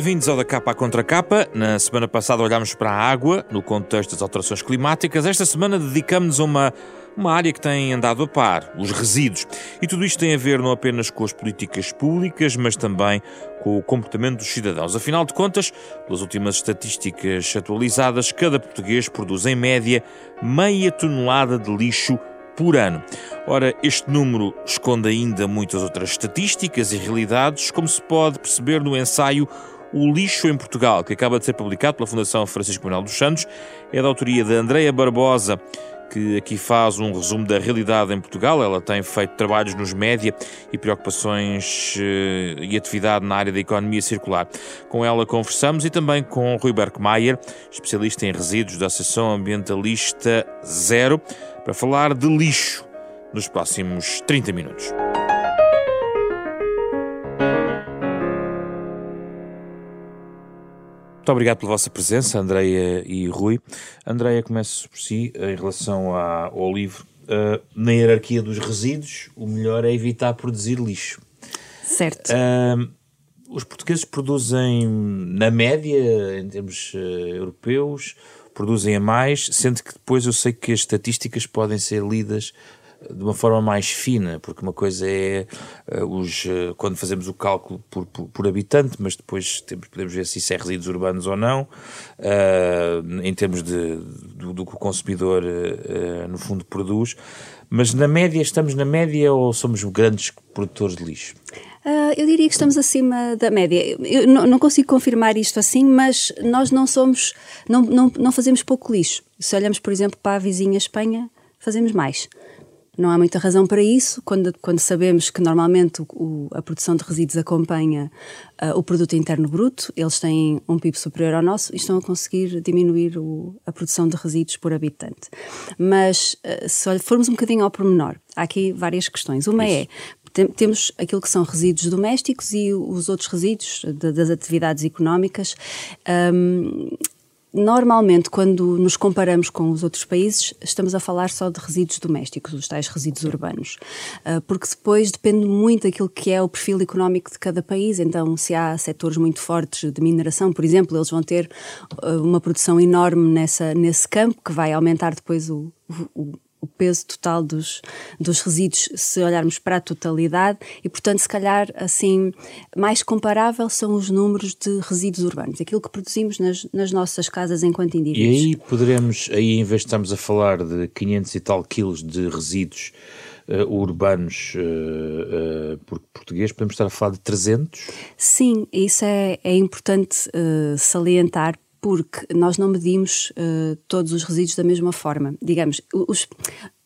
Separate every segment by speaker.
Speaker 1: Bem-vindos ao da capa à contra capa. Na semana passada olhámos para a água no contexto das alterações climáticas. Esta semana dedicamos-nos a uma, uma área que tem andado a par, os resíduos. E tudo isto tem a ver não apenas com as políticas públicas, mas também com o comportamento dos cidadãos. Afinal de contas, pelas últimas estatísticas atualizadas, cada português produz em média meia tonelada de lixo por ano. Ora, este número esconde ainda muitas outras estatísticas e realidades, como se pode perceber no ensaio o Lixo em Portugal, que acaba de ser publicado pela Fundação Francisco Manuel dos Santos, é da autoria de Andreia Barbosa, que aqui faz um resumo da realidade em Portugal. Ela tem feito trabalhos nos média e preocupações eh, e atividade na área da economia circular. Com ela conversamos e também com Rui Berkmeier, especialista em resíduos da Associação Ambientalista Zero, para falar de lixo nos próximos 30 minutos. Muito obrigado pela vossa presença, Andreia e Rui. Andreia, começo por si, em relação ao livro. Uh, na hierarquia dos resíduos, o melhor é evitar produzir lixo.
Speaker 2: Certo.
Speaker 1: Uh, os portugueses produzem, na média, em termos uh, europeus, produzem a mais, sendo que depois eu sei que as estatísticas podem ser lidas de uma forma mais fina, porque uma coisa é uh, os, uh, quando fazemos o cálculo por, por, por, habitante, mas depois temos, podemos ver se isso é resíduos urbanos ou não, uh, em termos de, do, do que o consumidor no fundo produz. Mas na média, estamos na média ou somos grandes produtores de lixo?
Speaker 2: Uh, eu diria que estamos acima da média. Eu não, não, consigo confirmar isto assim, mas nós não somos, não, não, não fazemos pouco lixo. Se olhamos, por exemplo, para a vizinha Espanha, fazemos mais. Não há muita razão para isso, quando, quando sabemos que normalmente o, a produção de resíduos acompanha uh, o produto interno bruto, eles têm um PIB superior ao nosso e estão a conseguir diminuir o, a produção de resíduos por habitante. Mas uh, se formos um bocadinho ao pormenor, há aqui várias questões. Uma isso. é temos aquilo que são resíduos domésticos e os outros resíduos de, das atividades económicas. Um, Normalmente, quando nos comparamos com os outros países, estamos a falar só de resíduos domésticos, os tais resíduos urbanos, ah, porque depois depende muito daquilo que é o perfil económico de cada país. Então, se há setores muito fortes de mineração, por exemplo, eles vão ter ah, uma produção enorme nessa, nesse campo, que vai aumentar depois o, o o peso total dos, dos resíduos se olharmos para a totalidade e, portanto, se calhar, assim, mais comparável são os números de resíduos urbanos, aquilo que produzimos nas, nas nossas casas enquanto indivíduos.
Speaker 1: E aí poderemos, aí em vez de estarmos a falar de 500 e tal quilos de resíduos uh, urbanos uh, uh, por português, podemos estar a falar de 300?
Speaker 2: Sim, isso é, é importante salientar porque nós não medimos uh, todos os resíduos da mesma forma. Digamos, os,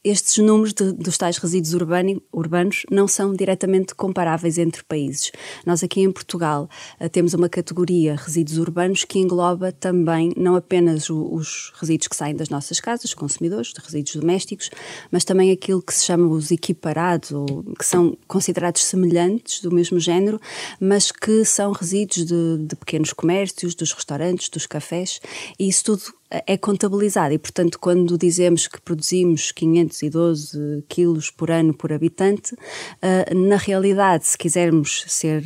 Speaker 2: estes números de, dos tais resíduos urbani, urbanos não são diretamente comparáveis entre países. Nós aqui em Portugal uh, temos uma categoria resíduos urbanos que engloba também não apenas o, os resíduos que saem das nossas casas, consumidores, de resíduos domésticos, mas também aquilo que se chama os equiparados, ou que são considerados semelhantes do mesmo género, mas que são resíduos de, de pequenos comércios, dos restaurantes, dos cafés, e isso tudo é contabilizado e, portanto, quando dizemos que produzimos 512 quilos por ano por habitante, uh, na realidade, se quisermos ser,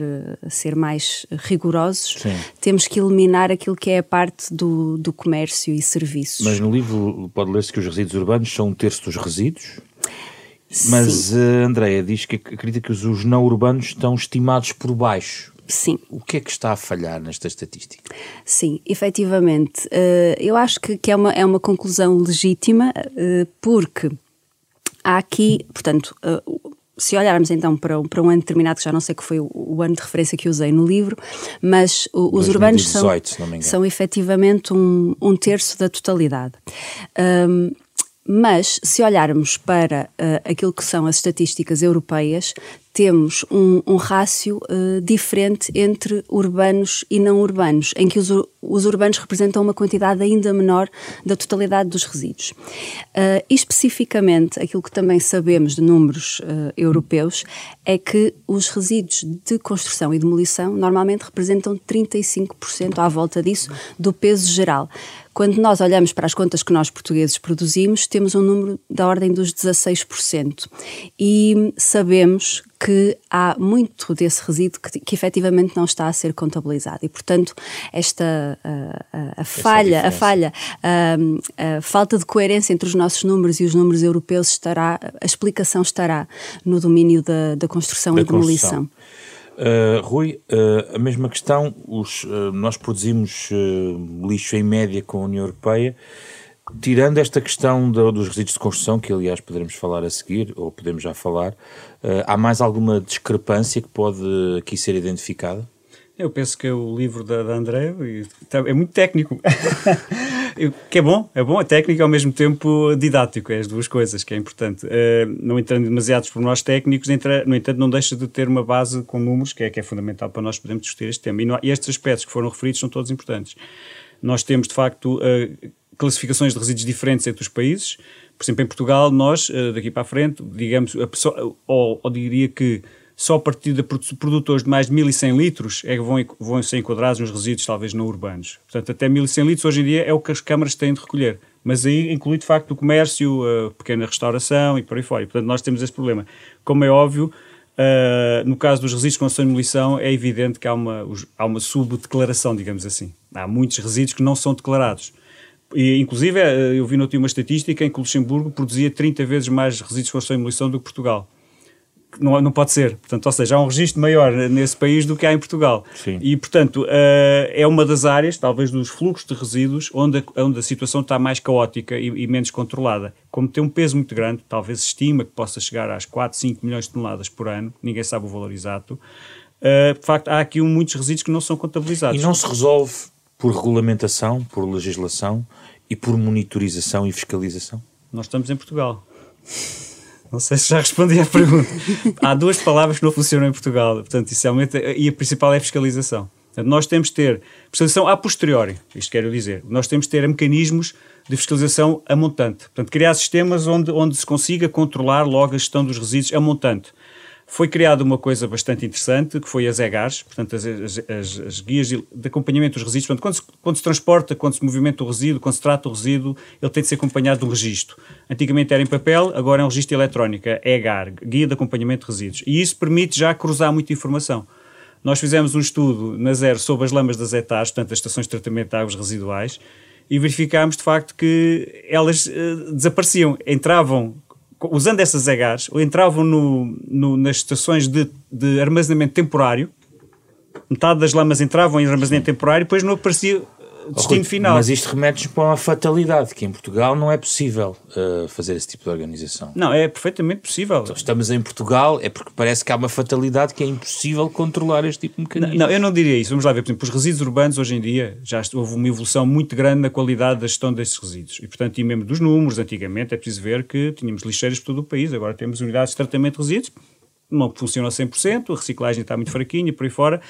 Speaker 2: ser mais rigorosos, Sim. temos que eliminar aquilo que é a parte do, do comércio e serviços.
Speaker 1: Mas no livro pode ler-se que os resíduos urbanos são um terço dos resíduos? Mas uh, Andréia diz que acredita que os, os não urbanos estão estimados por baixo.
Speaker 2: Sim.
Speaker 1: O que é que está a falhar nesta estatística?
Speaker 2: Sim, efetivamente. Uh, eu acho que, é, uma, é uma conclusão legítima, uh, porque há aqui, portanto, uh, se olharmos então para, para um ano determinado, que já não sei que foi o, o ano de referência que usei no livro, mas o, os 2018, urbanos são, são efetivamente um, um terço da totalidade. Um, mas, se olharmos para uh, aquilo que são as estatísticas europeias, temos um, um rácio uh, diferente entre urbanos e não urbanos, em que os, os, urbanos representam uma quantidade ainda menor da totalidade dos resíduos. Uh, especificamente, aquilo que também sabemos de números uh, europeus é que os resíduos de construção e demolição normalmente representam 35% à volta disso do peso geral Quando nós olhamos para as contas que nós portugueses produzimos, temos um número da ordem dos 16%. E sabemos que há muito desse resíduo que, que efetivamente não está a ser contabilizado. E portanto esta a, a, a falha a falha a, a, falta de coerência entre os nossos números e os números europeus estará a explicação estará no domínio da, da construção da e demolição
Speaker 1: Uh, Rui, uh, a mesma questão, os, uh, nós produzimos lixo em média com a União Europeia, tirando esta questão do, dos resíduos de construção, que aliás poderemos falar a seguir, ou podemos já falar, há mais alguma discrepância que pode aqui ser identificada?
Speaker 3: Eu penso que é o livro da, da André tá, é muito técnico. que é bom, é bom, é técnico e ao mesmo tempo didático, é as duas coisas que é importante. Uh, não entrando demasiados por nós técnicos, no entanto, não deixa de ter uma base com números, que é, que é fundamental para nós podermos discutir este tema. E, não, e estes aspectos que foram referidos são todos importantes. Nós temos, de facto, uh, classificações de resíduos diferentes entre os países. Por exemplo, em Portugal, nós, uh, daqui para a frente, digamos, pessoa, ou, ou diria que só a partir de produtores de mais de 1.100 litros é que vão, vão ser enquadrados nos resíduos, talvez não urbanos. Portanto, até 1.100 litros hoje em dia é o que as câmaras têm de recolher. Mas aí inclui, de facto, o comércio, a pequena restauração e por aí fora. E, portanto, nós temos esse problema. Como é óbvio, Uh, no caso dos resíduos com ação de demolição, é evidente que há uma, há uma subdeclaração, digamos assim. Há muitos resíduos que não são declarados. E, inclusive, eh, eu vi no uma estatística em que o Luxemburgo produzia 30 vezes mais resíduos com ação de demolição do que Portugal não, não pode ser. Portanto, ou seja, há um registro maior nesse país do que há em Portugal.
Speaker 1: Sim.
Speaker 3: E, portanto, uh, é uma das áreas, talvez dos fluxos de resíduos, onde a, onde a situação está mais caótica e, e, menos controlada. Como tem um peso muito grande, talvez estima que possa chegar às 4, 5 milhões de toneladas por ano, ninguém sabe o valor exato. Uh, de facto, há aqui muitos resíduos que não são contabilizados.
Speaker 1: E não se resolve por regulamentação, por legislação e por monitorização e fiscalização?
Speaker 3: Nós estamos em Portugal. Não sei se já respondi à pergunta. Há duas palavras que não funcionam em Portugal, portanto, inicialmente, e a principal é a fiscalização. Portanto, nós temos de ter fiscalização a posteriori, isto quero dizer. Nós temos de ter mecanismos de fiscalização a montante. Portanto, criar sistemas onde, onde se consiga controlar logo a gestão dos resíduos a montante. Foi criada uma coisa bastante interessante, que foi as EGARs, portanto, as, as, as, guias de acompanhamento dos resíduos. Portanto, quando se, quando se, transporta, quando se movimenta o resíduo, quando se trata o resíduo, ele tem de ser acompanhado de um registro. Antigamente era em papel, agora é um registro eletrónico, é EGAR, Guia de Acompanhamento de Resíduos. E isso permite já cruzar muita informação. Nós fizemos um estudo na Zero sobre as lamas das ETAs, portanto, as estações de tratamento de águas residuais, e verificámos de facto que elas uh, desapareciam, entravam usando essas EGAs, entravam no, no, nas estações de, de armazenamento temporário, metade das lamas entravam em armazenamento temporário, depois não aparecia destino final.
Speaker 1: Mas isto remete-nos para uma fatalidade, que em Portugal não é possível uh, fazer esse tipo de organização.
Speaker 3: Não, é perfeitamente possível.
Speaker 1: Então, estamos em Portugal, é porque parece que há uma fatalidade que é impossível controlar este tipo de mecanismo.
Speaker 3: Não, não, eu não diria isso. Vamos lá ver, por exemplo, os resíduos urbanos hoje em dia já houve uma evolução muito grande na qualidade da gestão desses resíduos. E, portanto, e mesmo dos números, antigamente é preciso ver que tínhamos lixeiras por todo o país, agora temos unidades de tratamento de resíduos, não funcionam a 100%, a reciclagem está muito fraquinha, por aí fora.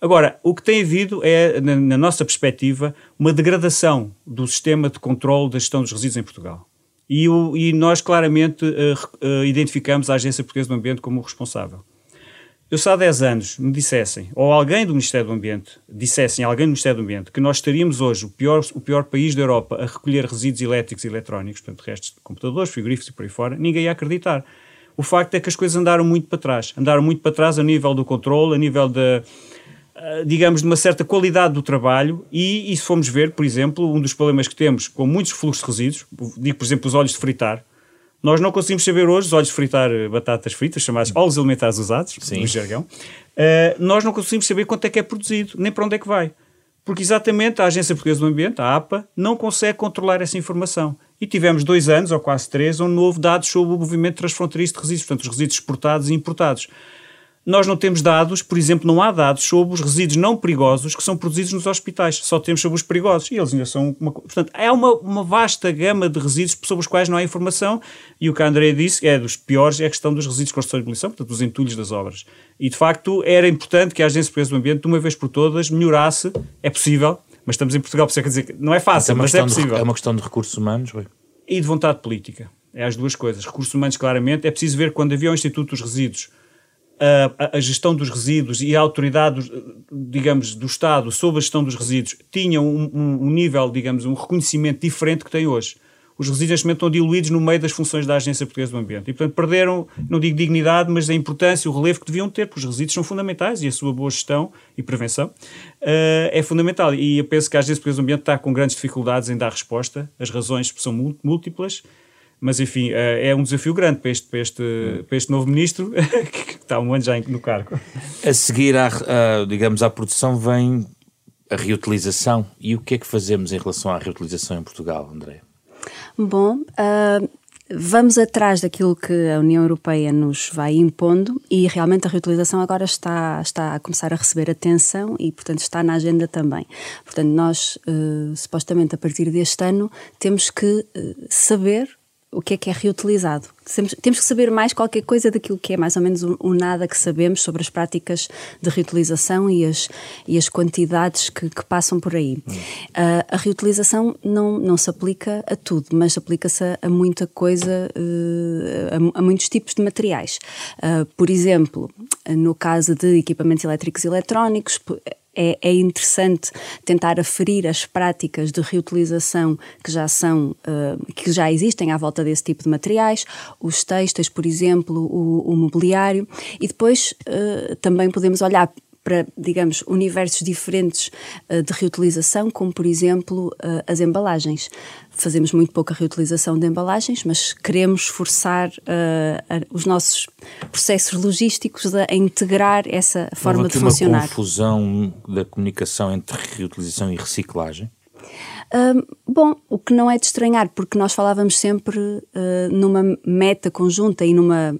Speaker 3: Agora, o que tem havido é, na, na nossa perspectiva, uma degradação do sistema de controle da gestão dos resíduos em Portugal. E, o, e nós claramente uh, uh, identificamos a Agência Portuguesa do Ambiente como responsável. Eu se há 10 anos me dissessem, ou alguém do Ministério do Ambiente dissessem, alguém do Ministério do Ambiente, que nós estaríamos hoje o pior, o pior país da Europa a recolher resíduos elétricos e eletrónicos, portanto, restos de computadores, frigoríficos e por aí fora, ninguém ia acreditar. O facto é que as coisas andaram muito para trás. Andaram muito para trás a nível do controle, a nível da, digamos, de uma certa qualidade do trabalho e, e, se formos ver, por exemplo, um dos problemas que temos com muitos fluxos de resíduos, digo, por exemplo, os óleos de fritar, nós não conseguimos saber hoje, os óleos de fritar eh, batatas fritas, chamados óleos alimentares usados, Sim. no jargão, uh, nós não conseguimos saber quanto é que é produzido, nem para onde é que vai. Porque exatamente a Agência Portuguesa do Ambiente, a APA, não consegue controlar essa informação. E tivemos dois anos, ou quase três, onde não houve dados sobre o movimento transfronteiriço de resíduos, portanto, os resíduos exportados e importados. Nós não temos dados, por exemplo, não há dados sobre os resíduos não perigosos que são produzidos nos hospitais. Só temos sobre os perigosos. E eles ainda são uma. Portanto, é uma, uma vasta gama de resíduos sobre os quais não há informação. E o que a Andrea disse é dos piores é a questão dos resíduos de construção e demolição, portanto, dos entulhos das obras. E de facto era importante que a Agência Portuguesa do Ambiente, de uma vez por todas, melhorasse. É possível, mas estamos em Portugal, por isso é quer dizer que não é fácil, é mas é possível.
Speaker 1: De, é uma questão de recursos humanos, Rui.
Speaker 3: E de vontade política. É as duas coisas. Recursos humanos, claramente. É preciso ver quando havia o Instituto dos Resíduos a, a, gestão dos resíduos e a autoridade, digamos, do Estado sobre a gestão dos resíduos tinham um, um, um nível, digamos, um reconhecimento diferente que tem hoje os resíduos neste momento estão diluídos no meio das funções da Agência Portuguesa do Ambiente. E, portanto, perderam, não digo dignidade, mas a importância, o relevo que deviam ter, porque os resíduos são fundamentais e a sua boa gestão e prevenção uh, é fundamental. E eu penso que a Agência Portuguesa do Ambiente está com grandes dificuldades em dar resposta. As razões são múltiplas. Mas, enfim, uh, é um desafio grande para este, para este, para este novo ministro, que está um ano já no cargo.
Speaker 1: A seguir, à, à, digamos, à produção vem a reutilização. E o que é que fazemos em relação à reutilização em Portugal, André?
Speaker 2: Bom, uh, vamos atrás daquilo que a União Europeia nos vai impondo e realmente a reutilização agora está, está a começar a receber atenção e, portanto, está na agenda também. Portanto, nós, uh, supostamente, a partir deste ano, temos que uh, saber o que é que é reutilizado. Temos que saber mais qualquer coisa daquilo que é mais ou menos o, nada que sabemos sobre as práticas de reutilização e as, e as quantidades que, que passam por aí. Hum. Uh, a reutilização não, não se aplica a tudo, mas aplica-se a, a, muita coisa, uh, a, a, muitos tipos de materiais. Uh, por exemplo, no caso de equipamentos elétricos e eletrónicos, é, é, interessante tentar aferir as práticas de reutilização que já são uh, que já existem à volta desse tipo de materiais, os textos, por exemplo, o, o mobiliário, e depois uh, também podemos olhar para, digamos, universos diferentes uh, de reutilização, como por exemplo uh, as embalagens. Fazemos muito pouca reutilização de embalagens, mas queremos forçar uh, os nossos processos logísticos a, integrar essa forma de funcionar.
Speaker 1: uma confusão da comunicação entre reutilização e reciclagem?
Speaker 2: bom, o que não é de estranhar, porque nós falávamos sempre uh, numa meta conjunta e numa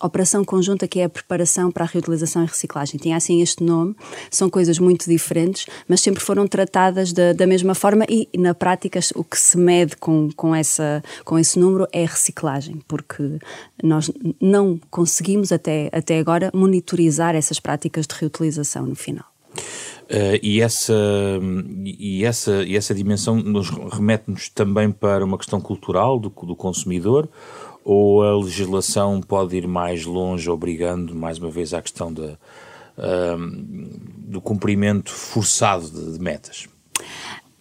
Speaker 2: operação conjunta que é a preparação para a reutilização e reciclagem. Tinha assim este nome, são coisas muito diferentes, mas sempre foram tratadas da, da mesma forma e, na prática, o que se mede com, com, essa, com esse número é reciclagem, porque nós não conseguimos até, até agora monitorizar essas práticas de reutilização no final.
Speaker 1: Uh, e, essa, e, essa, e essa dimensão nos remete-nos também para uma questão cultural do, do consumidor ou a legislação pode ir mais longe, obrigando mais uma vez à questão de, uh, do cumprimento forçado de, de metas?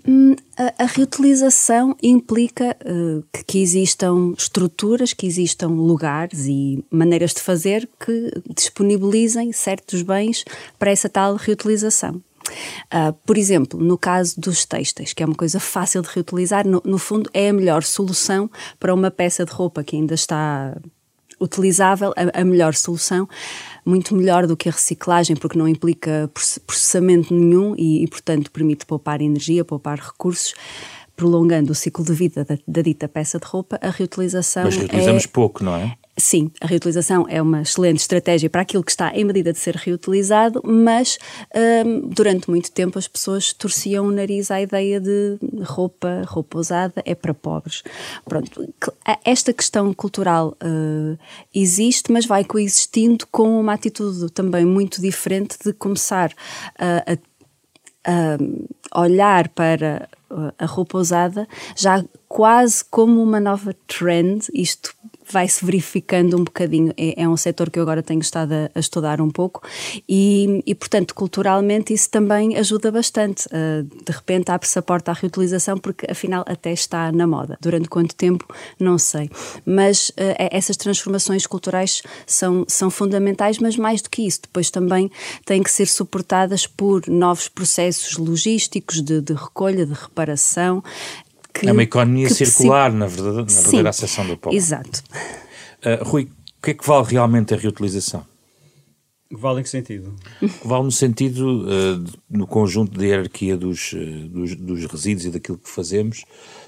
Speaker 2: Hum, a, reutilização implica uh, que, que, existam estruturas, que existam lugares e maneiras de fazer que disponibilizem certos bens para essa tal reutilização. Uh, por exemplo, no caso dos textos, que é uma coisa fácil de reutilizar, no, no fundo é a melhor solução para uma peça de roupa que ainda está utilizável, a, a, melhor solução, muito melhor do que a reciclagem, porque não implica processamento nenhum e, e portanto, permite poupar energia, poupar recursos prolongando o ciclo de vida da, da, dita peça de roupa, a reutilização.
Speaker 1: Mas reutilizamos é, pouco, não é?
Speaker 2: Sim, a reutilização é uma excelente estratégia para aquilo que está em medida de ser reutilizado, mas hum, durante muito tempo as pessoas torciam o nariz à ideia de roupa, roupa usada é para pobres. Pronto, esta questão cultural uh, existe, mas vai coexistindo com uma atitude também muito diferente de começar uh, a, olhar para a roupa usada já quase como uma nova trend, isto vai-se verificando um bocadinho. É, é, um setor que eu agora tenho estado a, a estudar um pouco e, e, portanto, culturalmente isso também ajuda bastante. Uh, de repente abre-se a porta à reutilização porque, afinal, até está na moda. Durante quanto tempo, não sei. Mas uh, essas transformações culturais são, são fundamentais, mas mais do que isso, depois também têm que ser suportadas por novos processos logísticos de, de recolha, de reparação
Speaker 1: que, é uma economia circular, na verdade, na verdadeira acessão do povo.
Speaker 2: Exato.
Speaker 1: Uh, Rui, o que é que vale realmente a reutilização?
Speaker 3: Vale em que sentido?
Speaker 1: Vale no sentido, uh, no conjunto da hierarquia dos, uh, dos, dos, resíduos e daquilo que fazemos,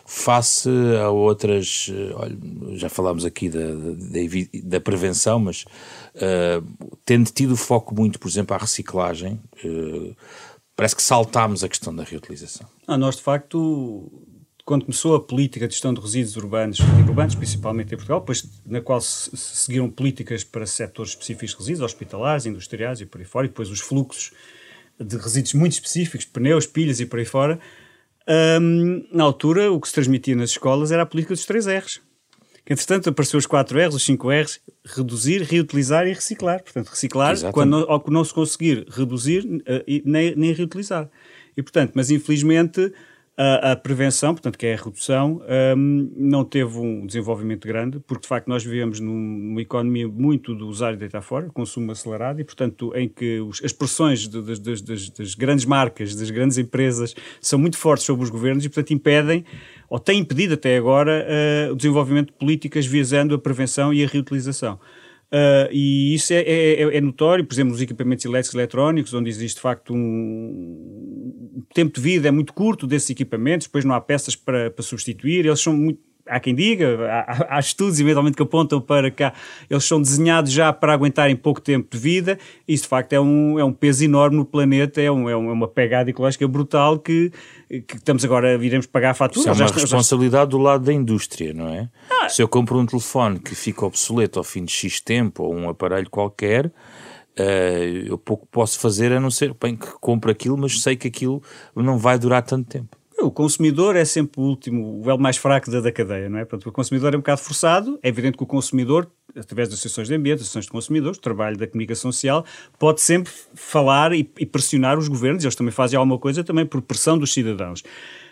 Speaker 1: face a outras. Uh, olha, já falámos aqui da, da, da prevenção, mas tendo tido foco muito, por exemplo, à reciclagem, parece que saltámos a questão da reutilização.
Speaker 3: Ah, nós, de facto, quando começou a política de gestão de resíduos urbanos, urbanos principalmente em Portugal, depois na qual se, se seguiram políticas para setores específicos de resíduos, hospitalares, industriais e por aí fora, e depois os fluxos de resíduos muito específicos, pneus, pilhas e por aí fora, hum, na altura o que se transmitia nas escolas era a política dos três R's, que entretanto apareceu os 4 R's, os 5 R's, reduzir, reutilizar e reciclar. Portanto, reciclar
Speaker 1: Exatamente.
Speaker 3: quando não, ao que não se conseguir reduzir uh, e, nem, nem reutilizar. E portanto, mas infelizmente a, prevenção, portanto, que é a redução, um, não teve um desenvolvimento grande, porque de facto nós vivemos num, numa economia muito do usar e deitar fora, consumo acelerado, e portanto, em que os, as pressões de, das, grandes marcas, das grandes empresas, são muito fortes sobre os governos e, portanto, impedem, ou têm impedido até agora, uh, o desenvolvimento de políticas visando a prevenção e a reutilização. Uh, e isso é, é, é, notório, por exemplo, nos equipamentos elétricos eletrónicos, onde existe de facto um o tempo de vida é muito curto desses equipamentos, depois não há peças para, para substituir, eles são muito, há quem diga, há, há, estudos eventualmente que apontam para cá, eles são desenhados já para aguentarem pouco tempo de vida, isso de facto é um, é um peso enorme no planeta, é, um, é uma pegada ecológica brutal que, que estamos agora, iremos pagar a fatura.
Speaker 1: Isso é uma já, responsabilidade já... do lado da indústria, não é? Ah. Se eu compro um telefone que fica obsoleto ao fim de X tempo, ou um aparelho qualquer, Uh, eu pouco posso fazer a não ser bem que compro aquilo, mas sei que aquilo não vai durar tanto tempo.
Speaker 3: O consumidor é sempre o último, o elo mais fraco da, da cadeia, não é? Portanto, o consumidor é um bocado forçado. É evidente que o consumidor, através das associações de ambiente, associações de consumidores, trabalho da comunicação social, pode sempre falar e, e pressionar os governos. Eles também fazem alguma coisa também por pressão dos cidadãos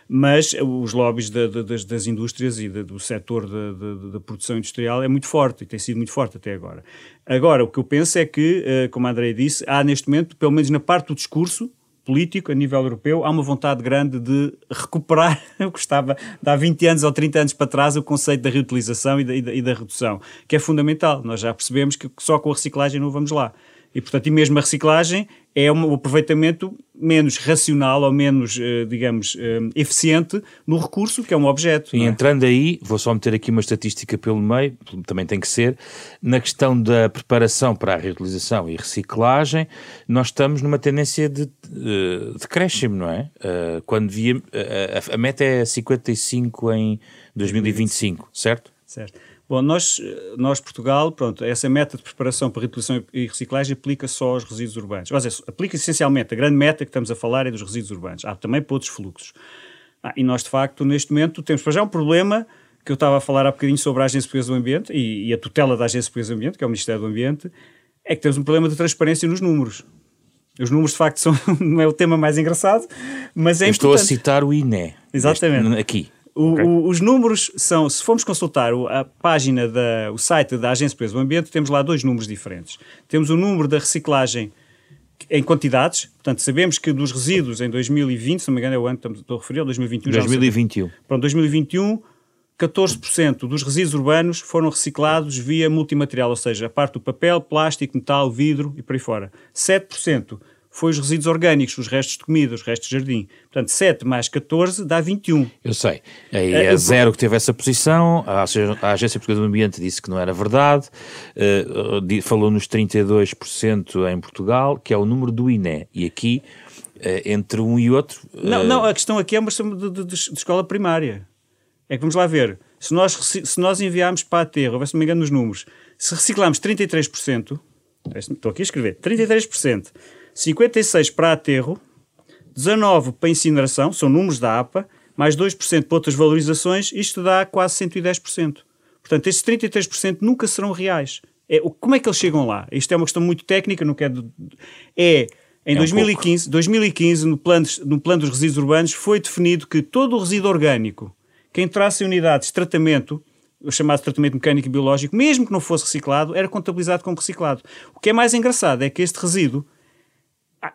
Speaker 3: mas os lobbies da, da, das, das, indústrias e da, do setor da, produção industrial é muito forte e tem sido muito forte até agora. Agora, o que eu penso é que, eh, como a André disse, há neste momento, pelo menos na parte do discurso, político, a nível europeu, há uma vontade grande de recuperar o que estava há 20 anos ou 30 anos para trás, o conceito da reutilização e da, e da, e da redução, que é fundamental. Nós já percebemos que só com a reciclagem não vamos lá. E, portanto, e mesmo a reciclagem é um aproveitamento menos racional ou menos, eh, digamos, eh, eficiente no recurso, que é um objeto.
Speaker 1: E
Speaker 3: é?
Speaker 1: entrando aí, vou só meter aqui uma estatística pelo meio, também tem que ser, na questão da preparação para a reutilização e reciclagem, nós estamos numa tendência de, eh, de crescimento, não é? Quando via, a, a meta é 55 em 2025, certo?
Speaker 3: Certo. Bom, nós, nós, Portugal, pronto, essa meta de preparação para reutilização e reciclagem aplica só aos resíduos urbanos. Ou seja, aplica essencialmente, a grande meta que estamos a falar é dos resíduos urbanos. Há também para outros fluxos. Ah, e nós, de facto, neste momento, temos para já um problema que eu estava a falar há bocadinho sobre a Agência Portuguesa do Ambiente e, e, a tutela da Agência Portuguesa do Ambiente, que é o Ministério do Ambiente, é que temos um problema de transparência nos números. Os números, de facto, são, não é o tema mais engraçado, mas é
Speaker 1: eu
Speaker 3: importante.
Speaker 1: Estou a citar o INE.
Speaker 3: Exatamente.
Speaker 1: Neste, aqui.
Speaker 3: O, okay. o, os números são, se formos consultar a página, da, o site da Agência Portuguesa do Ambiente, temos lá dois números diferentes. Temos o número da reciclagem em quantidades, portanto, sabemos que dos resíduos em 2020, se não me engano é o ano que estou a referir, 2021.
Speaker 1: 2021.
Speaker 3: Pronto, 2021, 14% dos resíduos urbanos foram reciclados via multimaterial, ou seja, a parte do papel, plástico, metal, vidro e por aí fora. 7% foi os resíduos orgânicos, os restos de comida, os restos de jardim. Portanto, 7 mais 14 dá 21.
Speaker 1: Eu sei. Aí é, é zero que teve essa posição. A, a Agência Portuguesa do Ambiente disse que não era verdade. Uh, falou nos 32% em Portugal, que é o número do INE. E aqui, uh, entre um e outro.
Speaker 3: Uh... Não, não, a questão aqui é uma questão de, de, de, escola primária. É que vamos lá ver. Se nós, se nós enviarmos para aterro, ver se não me engano nos números, se reciclarmos 33%, estou aqui a escrever, 33%. 56 para aterro, 19 para incineração, são números da APA, mais 2% para outras valorizações, isto dá quase 110%. Portanto, esses 33% nunca serão reais. É, como é que eles chegam lá? Isto é uma questão muito técnica, não quero... É, em é 2015, um 2015 no, plano, no plano dos resíduos urbanos, foi definido que todo o resíduo orgânico que entrasse em unidades de tratamento, o chamado tratamento mecânico e biológico, mesmo que não fosse reciclado, era contabilizado como reciclado. O que é mais engraçado é que este resíduo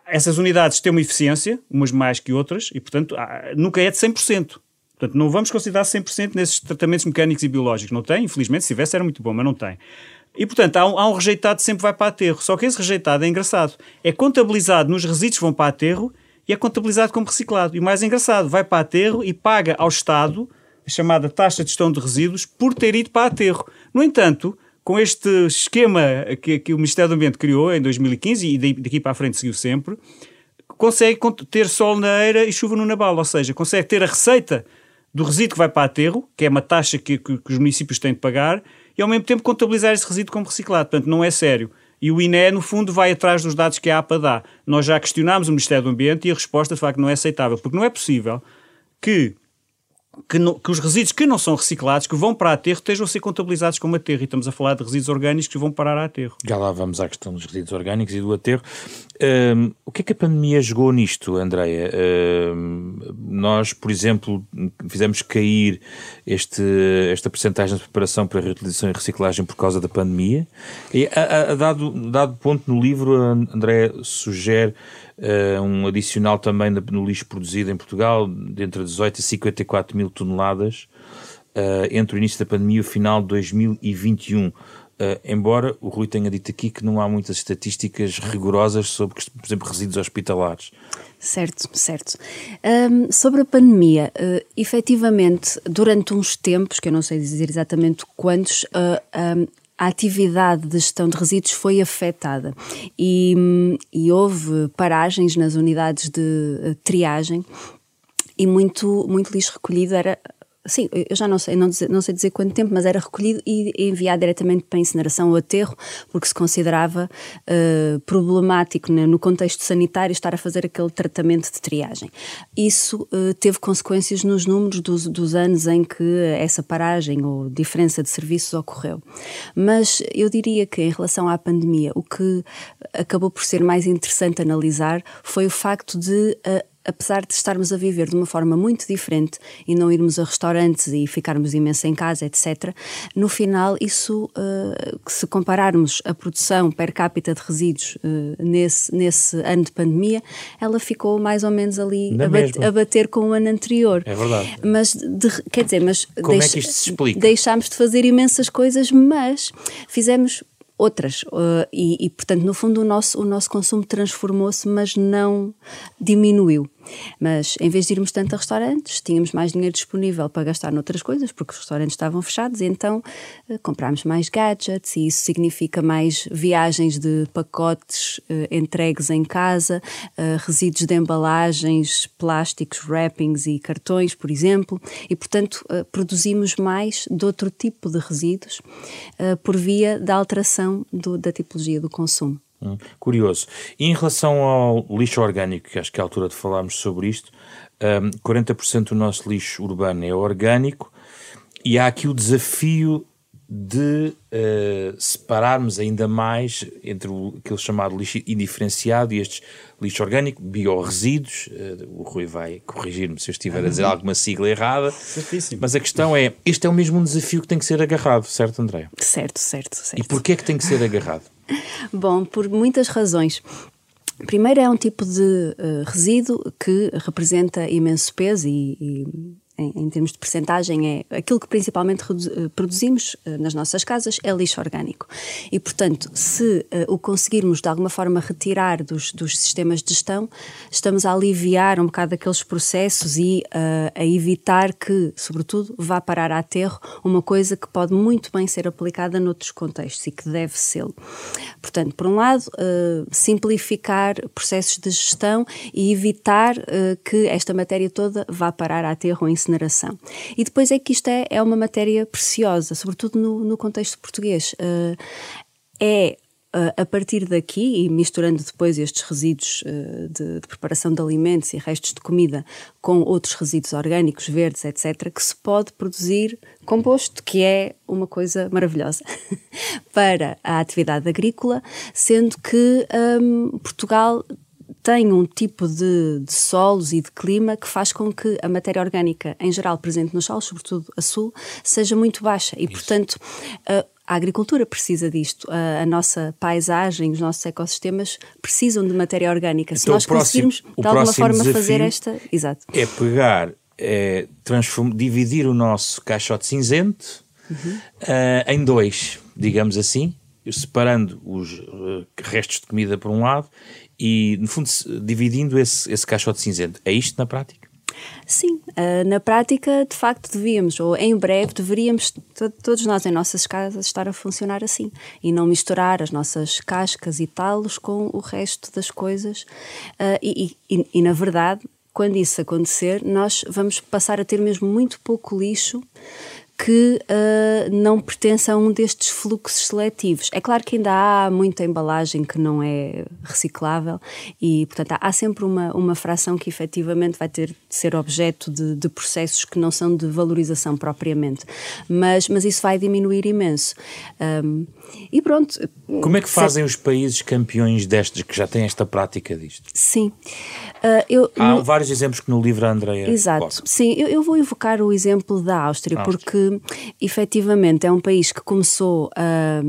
Speaker 3: essas unidades têm uma eficiência, umas mais que outras, e portanto nunca é de 100%. Portanto, não vamos considerar 100% nesses tratamentos mecânicos e biológicos. Não tem, infelizmente, se tivesse era muito bom, mas não tem. E, portanto, há um, há um, rejeitado que sempre vai para aterro. Só que esse rejeitado é engraçado. É contabilizado nos resíduos que vão para aterro e é contabilizado como reciclado. E o mais engraçado, vai para aterro e paga ao Estado a chamada taxa de gestão de resíduos por ter ido para aterro. No entanto, com este esquema que, que o Ministério do Ambiente criou em 2015 e daqui para a frente seguiu sempre, consegue ter sol na eira e chuva no nabal, ou seja, consegue ter a receita do resíduo que vai para aterro, que é uma taxa que, que, que os municípios têm de pagar, e ao mesmo tempo contabilizar esse resíduo como reciclado. Portanto, não é sério. E o INE, no fundo, vai atrás dos dados que a APA dá. Nós já questionámos o Ministério do Ambiente e a resposta, de facto, não é aceitável, porque não é possível que que, que, os resíduos que não são reciclados, que vão para aterro, estejam a ser contabilizados como aterro. E estamos a falar de resíduos orgânicos que vão parar a aterro.
Speaker 1: Já lá vamos à questão dos resíduos orgânicos e do aterro. Um, o que é que a pandemia jogou nisto, Andreia? Um, nós, por exemplo, fizemos cair este, esta percentagem de preparação para reutilização e reciclagem por causa da pandemia. E a, a, a dado, dado ponto no livro, a Andréia sugere uh, um adicional também no lixo produzido em Portugal, de entre 18 e 54 mil toneladas, uh, entre o início da pandemia e o final de 2021. Uh, embora o Rui tenha dito aqui que não há muitas estatísticas rigorosas sobre, por exemplo, resíduos hospitalares.
Speaker 2: Certo, certo. Um, sobre a pandemia, uh, efetivamente, durante uns tempos, que eu não sei dizer exatamente quantos, uh, um, a atividade de gestão de resíduos foi afetada. E, e houve paragens nas unidades de triagem e muito, muito lixo recolhido era Sim, eu já não sei, não, dizer, não sei dizer quanto tempo, mas era recolhido e enviado diretamente para incineração ou aterro, porque se considerava uh, problemático né, no contexto sanitário estar a fazer aquele tratamento de triagem. Isso uh, teve consequências nos números dos, dos anos em que essa paragem ou diferença de serviços ocorreu. Mas eu diria que em relação à pandemia, o que acabou por ser mais interessante analisar foi o facto de uh, apesar de estarmos a viver de uma forma muito diferente e não irmos a restaurantes e ficarmos imenso em casa, etc., no final, isso, uh, se compararmos a produção per capita de resíduos uh, nesse, nesse ano de pandemia, ela ficou mais ou menos ali a, bat, a, bater com o ano anterior.
Speaker 1: É verdade.
Speaker 2: Mas, de, quer dizer, mas
Speaker 1: Como é que isto se explica?
Speaker 2: deixámos de fazer imensas coisas, mas fizemos outras. Uh, e, e, portanto, no fundo, o nosso, o nosso consumo transformou-se, mas não diminuiu. Mas em vez de irmos tanto a restaurantes, tínhamos mais dinheiro disponível para gastar noutras coisas, porque os restaurantes estavam fechados, então uh, comprámos mais gadgets, e isso significa mais viagens de pacotes uh, entregues em casa, uh, resíduos de embalagens, plásticos, wrappings e cartões, por exemplo, e portanto produzimos mais de outro tipo de resíduos por via da alteração do, da tipologia do consumo.
Speaker 1: Hum, curioso. E em relação ao lixo orgânico, que acho que é a altura de falarmos sobre isto, um, 40% do nosso lixo urbano é orgânico e há aqui o desafio de uh, separarmos ainda mais entre o, aquele chamado lixo indiferenciado e estes lixo orgânico, biorresíduos. Uh, o Rui vai corrigir-me se eu estiver a dizer uhum. alguma sigla errada.
Speaker 3: Certíssimo.
Speaker 1: Mas a questão é: este é o mesmo um desafio que tem que ser agarrado, certo, André?
Speaker 2: Certo, certo, certo.
Speaker 1: E porquê é que tem que ser agarrado?
Speaker 2: Bom, por muitas razões. Primeiro, é um tipo de uh, resíduo que representa imenso peso e, e em, em, termos de percentagem, é aquilo que principalmente eh, produzimos uh, nas nossas casas é lixo orgânico. E, portanto, se uh, o conseguirmos de alguma forma retirar dos, dos, sistemas de gestão, estamos a aliviar um bocado aqueles processos e uh, a evitar que, sobretudo, vá parar a aterro uma coisa que pode muito bem ser aplicada noutros contextos e que deve ser. Portanto, por um lado, simplificar processos de gestão e evitar que esta matéria toda vá parar a aterro ensinar incineração. E depois é que isto é, é uma matéria preciosa, sobretudo no, no contexto português. Uh, é uh, a partir daqui, e misturando depois estes resíduos uh, de, de, preparação de alimentos e restos de comida com outros resíduos orgânicos, verdes, etc., que se pode produzir composto, que é uma coisa maravilhosa para a atividade agrícola, sendo que um, Portugal tem um tipo de, de, solos e de clima que faz com que a matéria orgânica, em geral presente nos solos, sobretudo a sul, seja muito baixa. E, Isso. portanto, a, a agricultura precisa disto. A, a, nossa paisagem, os nossos ecossistemas precisam de matéria orgânica.
Speaker 1: Então,
Speaker 2: Se nós próximo, conseguirmos, de alguma forma, fazer esta.
Speaker 1: Exato. É pegar, é, dividir o nosso caixote cinzento uhum. uh, em dois, digamos assim, separando os uh, restos de comida por um lado e, no fundo, dividindo esse, esse caixote cinzento. É isto na prática?
Speaker 2: Sim, uh, na prática, de facto, devíamos, ou em breve, deveríamos, todos nós em nossas casas, estar a funcionar assim e não misturar as nossas cascas e talos com o resto das coisas. Uh, e, e, e, na verdade, quando isso acontecer, nós vamos passar a ter mesmo muito pouco lixo que uh, não pertence a um destes fluxos seletivos. É claro que ainda há muita embalagem que não é reciclável e, portanto, há, sempre uma, uma fração que efetivamente vai ter de ser objeto de, de processos que não são de valorização propriamente. Mas, mas isso vai diminuir imenso. Um, e pronto.
Speaker 1: Como é que fazem os países campeões destes, que já têm esta prática disto?
Speaker 2: Sim. Uh, eu,
Speaker 1: Há no... vários exemplos que no livro a Andrea.
Speaker 2: Exato. Sim, eu, eu, vou evocar o exemplo da Áustria, Áustria, porque efetivamente é um país que começou a,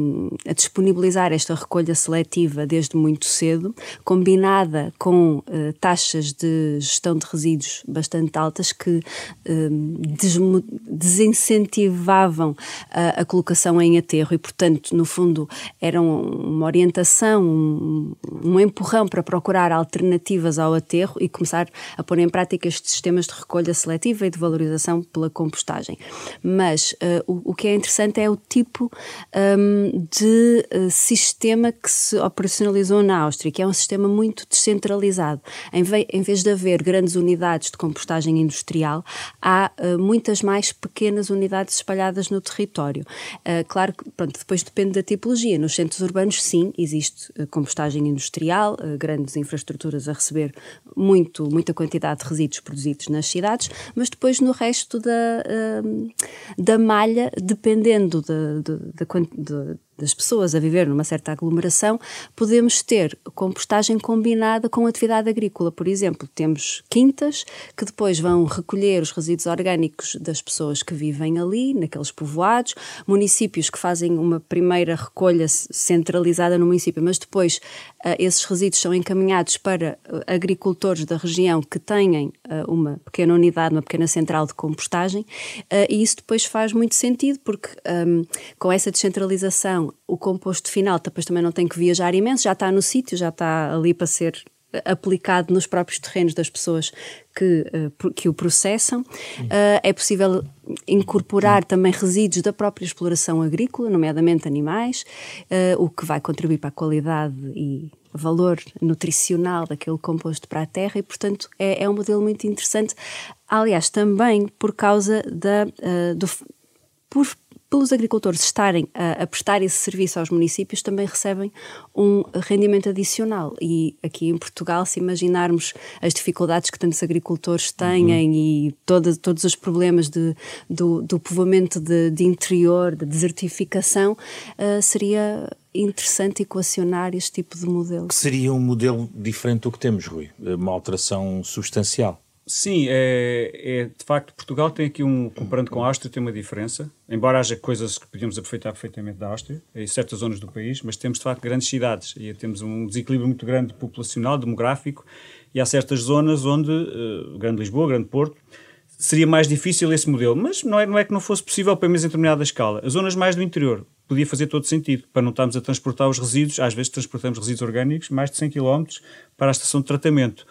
Speaker 2: a, disponibilizar esta recolha seletiva desde muito cedo, combinada com uh, taxas de gestão de resíduos bastante altas que uh, desincentivavam a, a colocação em aterro e, portanto, no fundo, era uma orientação, um, um empurrão para procurar alternativas ao aterro e começar a pôr em prática estes sistemas de recolha seletiva e de valorização pela compostagem. Mas uh, o, o, que é interessante é o tipo um, de uh, sistema que se operacionalizou na Áustria, que é um sistema muito descentralizado. Em, ve em vez de haver grandes unidades de compostagem industrial, há uh, muitas mais pequenas unidades espalhadas no território. claro que, pronto, depois depende da da tipologia. Nos centros urbanos, sim, existe uh, compostagem industrial, uh, grandes infraestruturas a receber muito, muita quantidade de resíduos produzidos nas cidades, mas depois no resto da, uh, da malha, dependendo de, de, de, das pessoas a viver numa certa aglomeração, podemos ter compostagem combinada com atividade agrícola. Por exemplo, temos quintas que depois vão recolher os resíduos orgânicos das pessoas que vivem ali, naqueles povoados, municípios que fazem uma primeira recolha centralizada no município, mas depois uh, esses resíduos são encaminhados para uh, agricultores da região que tenham uh, uma pequena unidade, uma pequena central de compostagem, e isso depois faz muito sentido, porque um, com essa descentralização o composto final depois também não tem que viajar imenso, já está no sítio, já está ali para ser aplicado nos próprios terrenos das pessoas que, uh, que o processam. Uh, é possível incorporar também resíduos da própria exploração agrícola, nomeadamente animais, o que vai contribuir para a qualidade e valor nutricional daquele composto para a terra e, portanto, é, é um modelo muito interessante. Aliás, também por causa da, do, por pelos agricultores estarem a, a, prestar esse serviço aos municípios, também recebem um rendimento adicional. E aqui em Portugal, se imaginarmos as dificuldades que tantos agricultores têm uhum. e todo, todos os problemas de, do, do povoamento de, de interior, de desertificação, uh, seria interessante equacionar este tipo de modelo.
Speaker 1: Que seria um modelo diferente do que temos, Rui? Uma alteração substancial.
Speaker 3: Sim, é, é, de facto, Portugal tem aqui um, comparando com a Áustria, tem uma diferença, embora haja coisas que podíamos aproveitar perfeitamente da Áustria, em certas zonas do país, mas temos de facto grandes cidades e temos um desequilíbrio muito grande populacional, demográfico, e há certas zonas onde, uh, Grande Lisboa, Grande Porto, seria mais difícil esse modelo, mas não é, não é que não fosse possível, pelo menos em determinada escala. As zonas mais do interior podia fazer todo sentido, para não estarmos a transportar os resíduos, às vezes transportamos resíduos orgânicos mais de 100 km para a estação de tratamento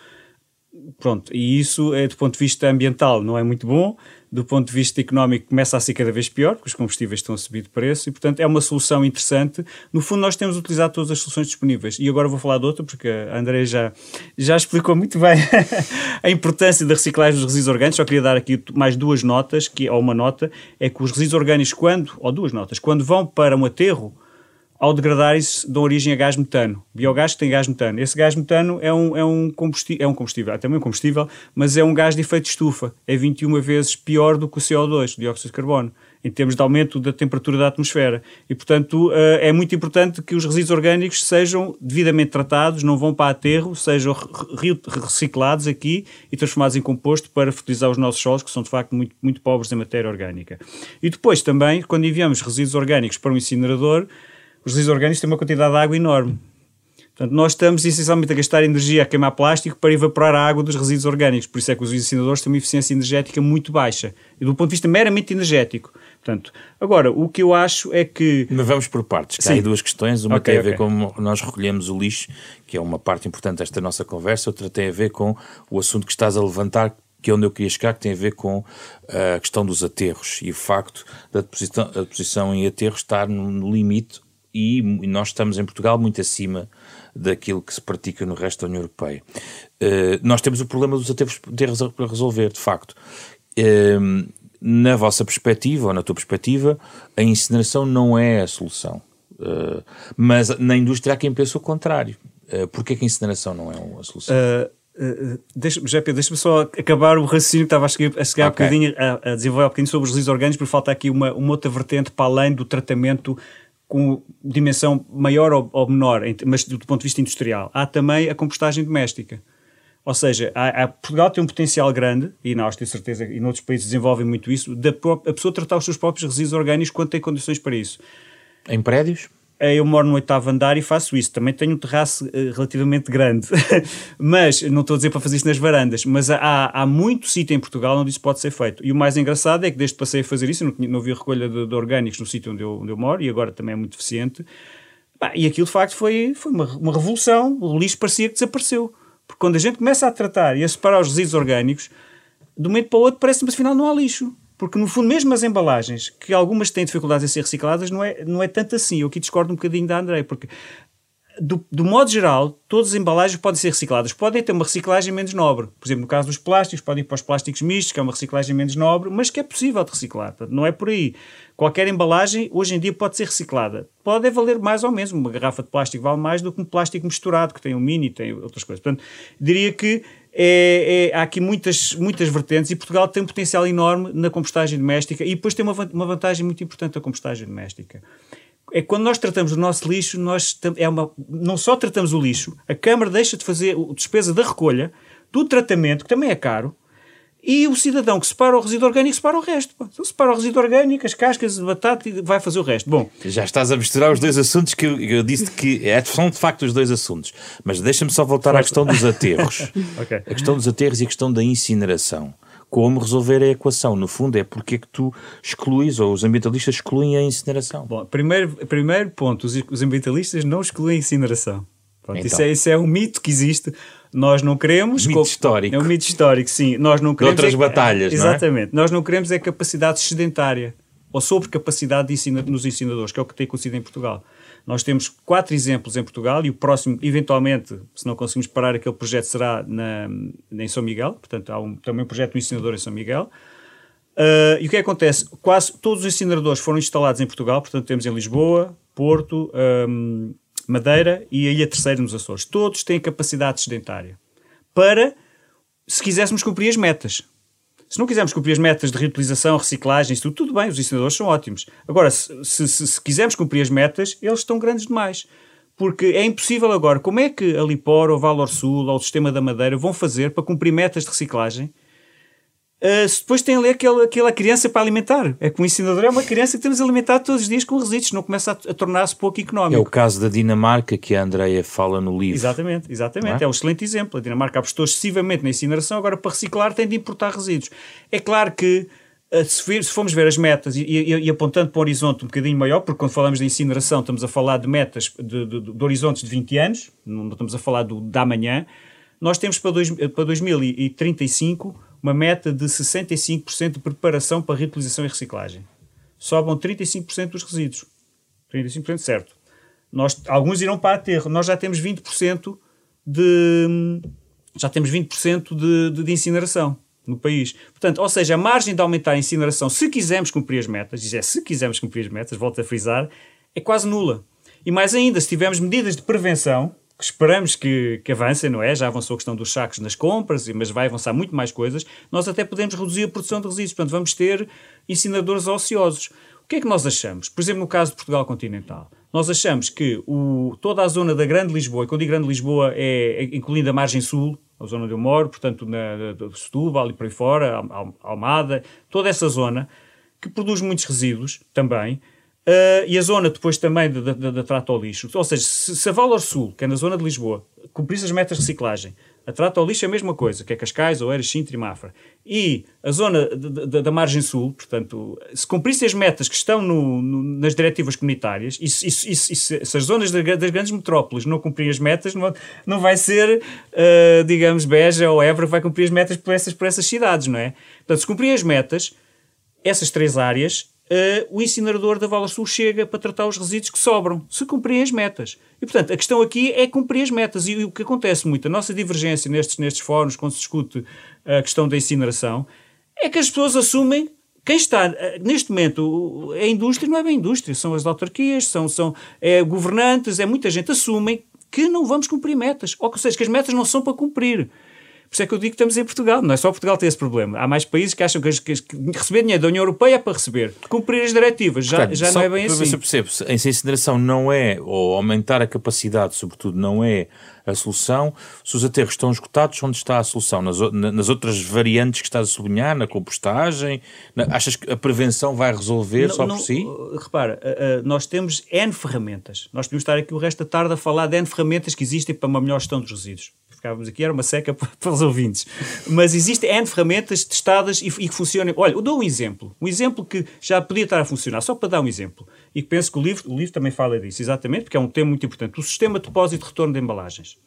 Speaker 3: Pronto, e isso, é, do ponto de vista ambiental, não é muito bom, do ponto de vista económico, começa a ser cada vez pior, porque os combustíveis estão a subir de preço, e portanto é uma solução interessante. No fundo, nós temos utilizado todas as soluções disponíveis, e agora vou falar de outra, porque a André já, já explicou muito bem a importância da reciclagem dos resíduos orgânicos. Só queria dar aqui mais duas notas, que, ou uma nota, é que os resíduos orgânicos, quando, ou duas notas, quando vão para um aterro, ao degradar isso dão origem a gás metano. Biogás que tem gás metano. Esse gás metano é um, é um combustível, é um combustível, é também um combustível, mas é um gás de efeito de estufa. É 21 vezes pior do que o CO2, o dióxido de carbono, em termos de aumento da temperatura da atmosfera. E, portanto, eh, é muito importante que os resíduos orgânicos sejam devidamente tratados, não vão para aterro, sejam reciclados aqui e transformados em composto para fertilizar os nossos solos, que são de facto muito, muito pobres em matéria orgânica. E depois também, quando enviamos resíduos orgânicos para um incinerador, os resíduos orgânicos têm uma quantidade de água enorme. Portanto, nós estamos essencialmente a gastar energia a queimar plástico para evaporar a água dos resíduos orgânicos. Por isso é que os incineradores têm uma eficiência energética muito baixa. E do ponto de vista meramente energético. Portanto, agora, o que eu acho é que.
Speaker 1: Mas vamos por partes. Há aí duas questões. Uma okay, tem a ver okay. com como nós recolhemos o lixo, que é uma parte importante desta nossa conversa. Outra tem a ver com o assunto que estás a levantar, que é onde eu queria chegar, que tem a ver com a questão dos aterros e o facto da deposição, a deposição em aterros estar no limite e nós estamos em Portugal muito acima daquilo que se pratica no resto da União Europeia. Uh, nós temos o problema dos aterros para resolver, de facto. Uh, na vossa perspectiva, ou na tua perspectiva, a incineração não é a solução. Uh, mas na indústria há quem pense o contrário. Uh, Porquê que a incineração não é uma solução? Uh,
Speaker 3: deixa, deixa-me só acabar o raciocínio que estava a chegar, a chegar okay. um bocadinho, a, a, desenvolver um bocadinho sobre os resíduos orgânicos, porque falta aqui uma, uma outra vertente para além do tratamento com dimensão maior ou, ou menor, mas do ponto de vista industrial. Há também a compostagem doméstica. Ou seja, há, há, Portugal tem um potencial grande, e na Áustria, certeza, e noutros países desenvolvem muito isso, da a pessoa tratar os seus próprios resíduos orgânicos quando tem condições para isso.
Speaker 1: Em prédios?
Speaker 3: Eh, eu moro no oitavo andar e faço isso. Também tenho um terraço uh, relativamente grande. mas, não estou a dizer para fazer isso nas varandas, mas há, há muito sítio em Portugal onde isso pode ser feito. E o mais engraçado é que desde que passei a fazer isso, não, não vi recolha de, de, orgânicos no sítio onde eu, onde eu moro e agora também é muito eficiente. Bah, e aquilo de facto foi, foi uma, uma revolução. O lixo parecia que desapareceu. Porque quando a gente começa a tratar e a separar os resíduos orgânicos, de um momento para o outro parece-me afinal não há lixo. Porque, no fundo, mesmo as embalagens, que algumas têm dificuldades em ser recicladas, não é, não é tanto assim. Eu aqui discordo um bocadinho da André, porque, do, do modo geral, todas as embalagens podem ser recicladas. Podem ter uma reciclagem menos nobre. Por exemplo, no caso dos plásticos, podem ir para os plásticos mistos, que é uma reciclagem menos nobre, mas que é possível de reciclar. Portanto, não é por aí. Qualquer embalagem, hoje em dia, pode ser reciclada. Pode valer mais ou menos. Uma garrafa de plástico vale mais do que um plástico misturado, que tem um mini tem outras coisas. Portanto, diria que é, é, há aqui muitas, muitas vertentes e Portugal tem um potencial enorme na compostagem doméstica e depois tem uma, uma vantagem muito importante da compostagem doméstica. É quando nós tratamos o nosso lixo, nós é uma, não só tratamos o lixo, a Câmara deixa de fazer a despesa da recolha, do tratamento, que também é caro, e o cidadão que separa o resíduo orgânico separa o resto. Pá. Se separa o resíduo orgânico, as cascas de batata e vai fazer o resto. Bom.
Speaker 1: Já estás a misturar os dois assuntos que eu, eu disse que é, são de facto os dois assuntos. Mas deixa-me só voltar à questão dos aterros. okay. A questão dos aterros e a questão da incineração como resolver a equação. No fundo, é porque é que tu excluís, ou os ambientalistas excluem a incineração.
Speaker 3: Bom, primeiro, primeiro ponto, os, os ambientalistas não excluem a incineração. Pronto, então. isso, é, isso é um mito que existe. Nós não queremos.
Speaker 1: Mito histórico.
Speaker 3: É um mito histórico, sim. Nós não queremos.
Speaker 1: De outras é, batalhas,
Speaker 3: é, Exatamente. Nós não queremos é capacidade sedentária ou sobrecapacidade de ensina, nos ensinadores, que é o que tem acontecido em Portugal. Nós temos quatro exemplos em Portugal e o próximo, eventualmente, se não conseguimos parar aquele projeto, será na, em São Miguel. Portanto, há um, também um projeto do incinerador em São Miguel. Uh, e o que, é que acontece? Quase todos os incineradores foram instalados em Portugal, portanto, temos em Lisboa, Porto, um, Madeira e a Ilha Terceira nos Açores. Todos têm capacidade sedentária para, se quiséssemos cumprir as metas. Se não quisermos cumprir as metas de reutilização, reciclagem, isso tudo, tudo bem, os incineradores são ótimos. Agora, se, se, se, quisermos cumprir as metas, eles estão grandes demais. Porque é impossível agora. Como é que a Lipor, ou Valor Sul, ou o Sistema da Madeira vão fazer para cumprir metas de reciclagem Uh, depois tem ali aquela, aquela criança para alimentar. É que o ensinador é uma criança que temos a alimentar todos os dias com resíduos, não começa a, a tornar-se pouco económico.
Speaker 1: É o caso da Dinamarca que a Andreia fala no livro.
Speaker 3: Exatamente, exatamente. É? é? um excelente exemplo. A Dinamarca apostou excessivamente na incineração, agora para reciclar tem de importar resíduos. É claro que uh, se, se formos ver as metas e, e, e, apontando para o horizonte um bocadinho maior, porque quando falamos de incineração estamos a falar de metas de, de, de, horizontes de 20 anos, não estamos a falar do, da amanhã, nós temos para, dois, para 2035 uma meta de 65% de preparação para reutilização e reciclagem. Sobram 35% dos resíduos. 35% certo. Nós, alguns irão para aterro. Nós já temos 20% de já temos 20% de, de, de incineração no país. Portanto, ou seja, a margem de aumentar a incineração, se quisermos cumprir as metas, é se quisermos cumprir as metas, volto a frisar, é quase nula. E mais ainda, se tivermos medidas de prevenção, esperamos que, que avancem, não é? Já avançou a questão dos sacos nas compras, mas vai avançar muito mais coisas. Nós até podemos reduzir a produção de resíduos, portanto, vamos ter incineradores ociosos. O que é que nós achamos? Por exemplo, no caso de Portugal continental, nós achamos que o, toda a zona da Grande Lisboa, e quando digo Grande Lisboa é, é incluindo a margem sul, a zona onde eu moro, portanto, na, na Setúbal e por aí fora, Almada, toda essa zona, que produz muitos resíduos também, Uh, e a zona depois também da de, de, trato ao lixo. Ou seja, se, se, a Valor Sul, que é na zona de Lisboa, cumprisse as metas de reciclagem, a trato ao lixo é a mesma coisa, que é Cascais, Oeiras, Sintra e Mafra. E a zona de, da margem sul, portanto, se cumprisse as metas que estão no, no, nas diretivas comunitárias, e, e, e, se, se, as zonas das, das, grandes metrópoles não cumprirem as metas, não, não vai ser, uh, digamos, Beja ou Évora que vai cumprir as metas por essas, por essas cidades, não é? Portanto, se cumprirem as metas, essas três áreas uh, o incinerador da Vala Sul chega para tratar os resíduos que sobram, se cumprirem as metas. E, portanto, a questão aqui é cumprir as metas. E, e o que acontece muito, a nossa divergência nestes, nestes fóruns, quando se discute a questão da incineração, é que as pessoas assumem quem está eh, neste momento, a indústria não é bem indústria, são as autarquias, são, são é, governantes, é muita gente assumem que não vamos cumprir metas, ou seja, que as metas não são para cumprir. Por isso é que eu digo que estamos em Portugal. Não é só Portugal ter esse problema. Há mais países que acham que, que, que receber dinheiro da União Europeia é para receber. Cumprir as diretivas já, Portanto, já não é bem assim.
Speaker 1: Você percebe, se a incineração não é, ou aumentar a capacidade, sobretudo, não é a solução, se os aterros estão esgotados, onde está a solução? Nas, nas outras variantes que estás a sublinhar, na compostagem? Na, achas que a prevenção vai resolver não, só não, por si?
Speaker 3: Uh, repara, uh, uh, nós temos N ferramentas. Nós podemos estar aqui o resto da tarde a falar de N ferramentas que existem para uma melhor gestão dos resíduos ficávamos aqui, era uma seca para os ouvintes. Mas existem N ferramentas testadas e, e, que funcionam. Olha, eu dou um exemplo. Um exemplo que já podia estar a funcionar, só para dar um exemplo. E que penso que o livro, o livro também fala disso, exatamente, porque é um tema muito importante. O sistema de depósito e retorno de embalagens.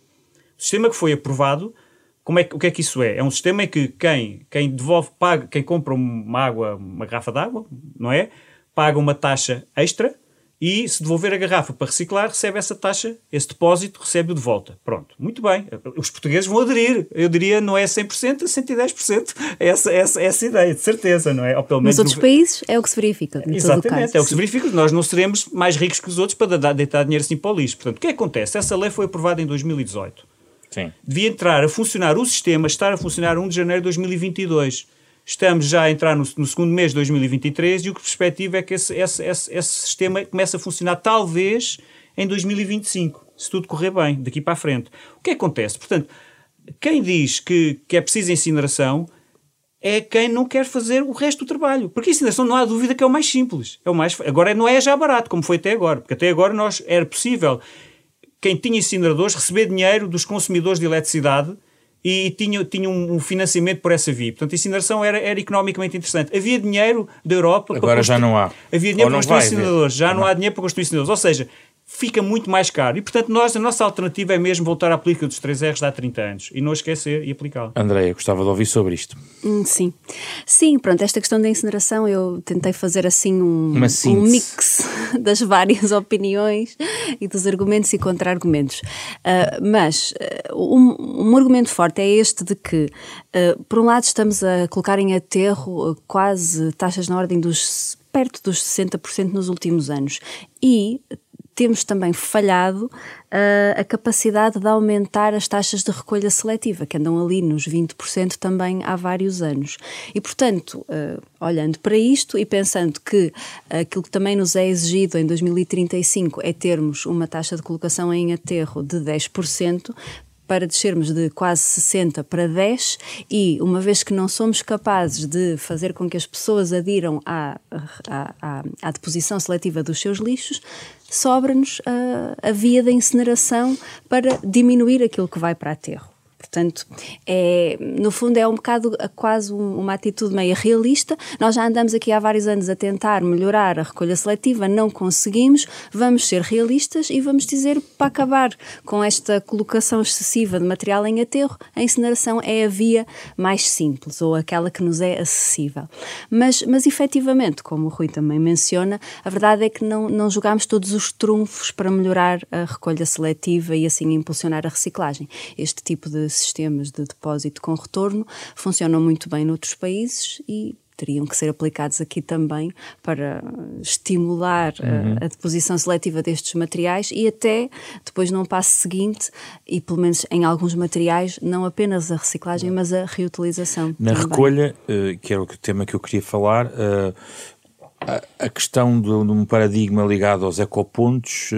Speaker 3: O sistema que foi aprovado, como é, o que é que isso é? É um sistema em que quem, quem devolve, paga, quem compra uma água, uma garrafa de água, não é? Paga uma taxa extra e se devolver a garrafa para reciclar, recebe essa taxa, esse depósito, recebe-o de volta. Pronto, muito bem. Os portugueses vão aderir. Eu diria, não é 100%, é 110%. Essa, essa, essa ideia, de certeza, não é?
Speaker 2: Ou pelo menos Nos outros no... países é o que se verifica.
Speaker 3: Exatamente, é o que se verifica. Nós não seremos mais ricos que os outros para deitar dinheiro assim para o lixo. Portanto, o que, é que acontece? Essa lei foi aprovada em 2018. Sim. Devia entrar a funcionar o sistema, estar a funcionar 1 de janeiro de 2022. Estamos já a entrar no, no, segundo mês de 2023 e o que perspectiva é que esse, esse, esse, esse sistema comece a funcionar talvez em 2025, se tudo correr bem, daqui para a frente. O que acontece? Portanto, quem diz que, que é preciso incineração é quem não quer fazer o resto do trabalho. Porque a incineração não há dúvida que é o mais simples. É o mais, agora não é já barato, como foi até agora. Porque até agora nós, era possível quem tinha incineradores receber dinheiro dos consumidores de eletricidade e tinha, tinha um financiamento por essa via. Portanto, a incineração era, era economicamente interessante. Havia dinheiro da Europa
Speaker 1: Agora já não há.
Speaker 3: Havia dinheiro para construir incineradores. Já não, não há dinheiro para construir incineradores. Ou seja, fica muito mais caro. E, portanto, nós, a nossa alternativa é mesmo voltar à política dos 3 R's de há 30 anos e não esquecer e aplicá-la.
Speaker 1: Andréia, gostava de ouvir sobre isto.
Speaker 2: Hum, sim. Sim, pronto, esta questão da incineração eu tentei fazer assim um, um mix das várias opiniões e dos argumentos e contra-argumentos. Uh, mas uh, um, um, argumento forte é este de que, uh, por um lado, estamos a colocar em aterro quase taxas na ordem dos perto dos 60% nos últimos anos. E temos também falhado uh, a capacidade de aumentar as taxas de recolha seletiva, que andam ali nos 20% também há vários anos. E, portanto, uh, olhando para isto e pensando que aquilo que também nos é exigido em 2035 é termos uma taxa de colocação em aterro de 10%, para descermos de quase 60 para 10 e uma vez que não somos capazes de fazer com que as pessoas adiram à, à, à, à deposição seletiva dos seus lixos, sobra-nos a, a via da incineração para diminuir aquilo que vai para aterro. Portanto, é, no fundo é um bocado quase uma atitude meio realista. Nós já andamos aqui há vários anos a tentar melhorar a recolha seletiva, não conseguimos. Vamos ser realistas e vamos dizer para acabar com esta colocação excessiva de material em aterro, a incineração é a via mais simples ou aquela que nos é acessível. Mas, mas efetivamente, como o Rui também menciona, a verdade é que não, não jogamos todos os trunfos para melhorar a recolha seletiva e assim impulsionar a reciclagem. Este tipo de sistemas de depósito com retorno funcionam muito bem noutros países e teriam que ser aplicados aqui também para estimular uhum. a, a, deposição seletiva destes materiais e até depois num passo seguinte e pelo menos em alguns materiais não apenas a reciclagem mas a reutilização.
Speaker 1: Na também. recolha, uh, que era o tema que eu queria falar, uh, a, questão de, um paradigma ligado aos ecopontos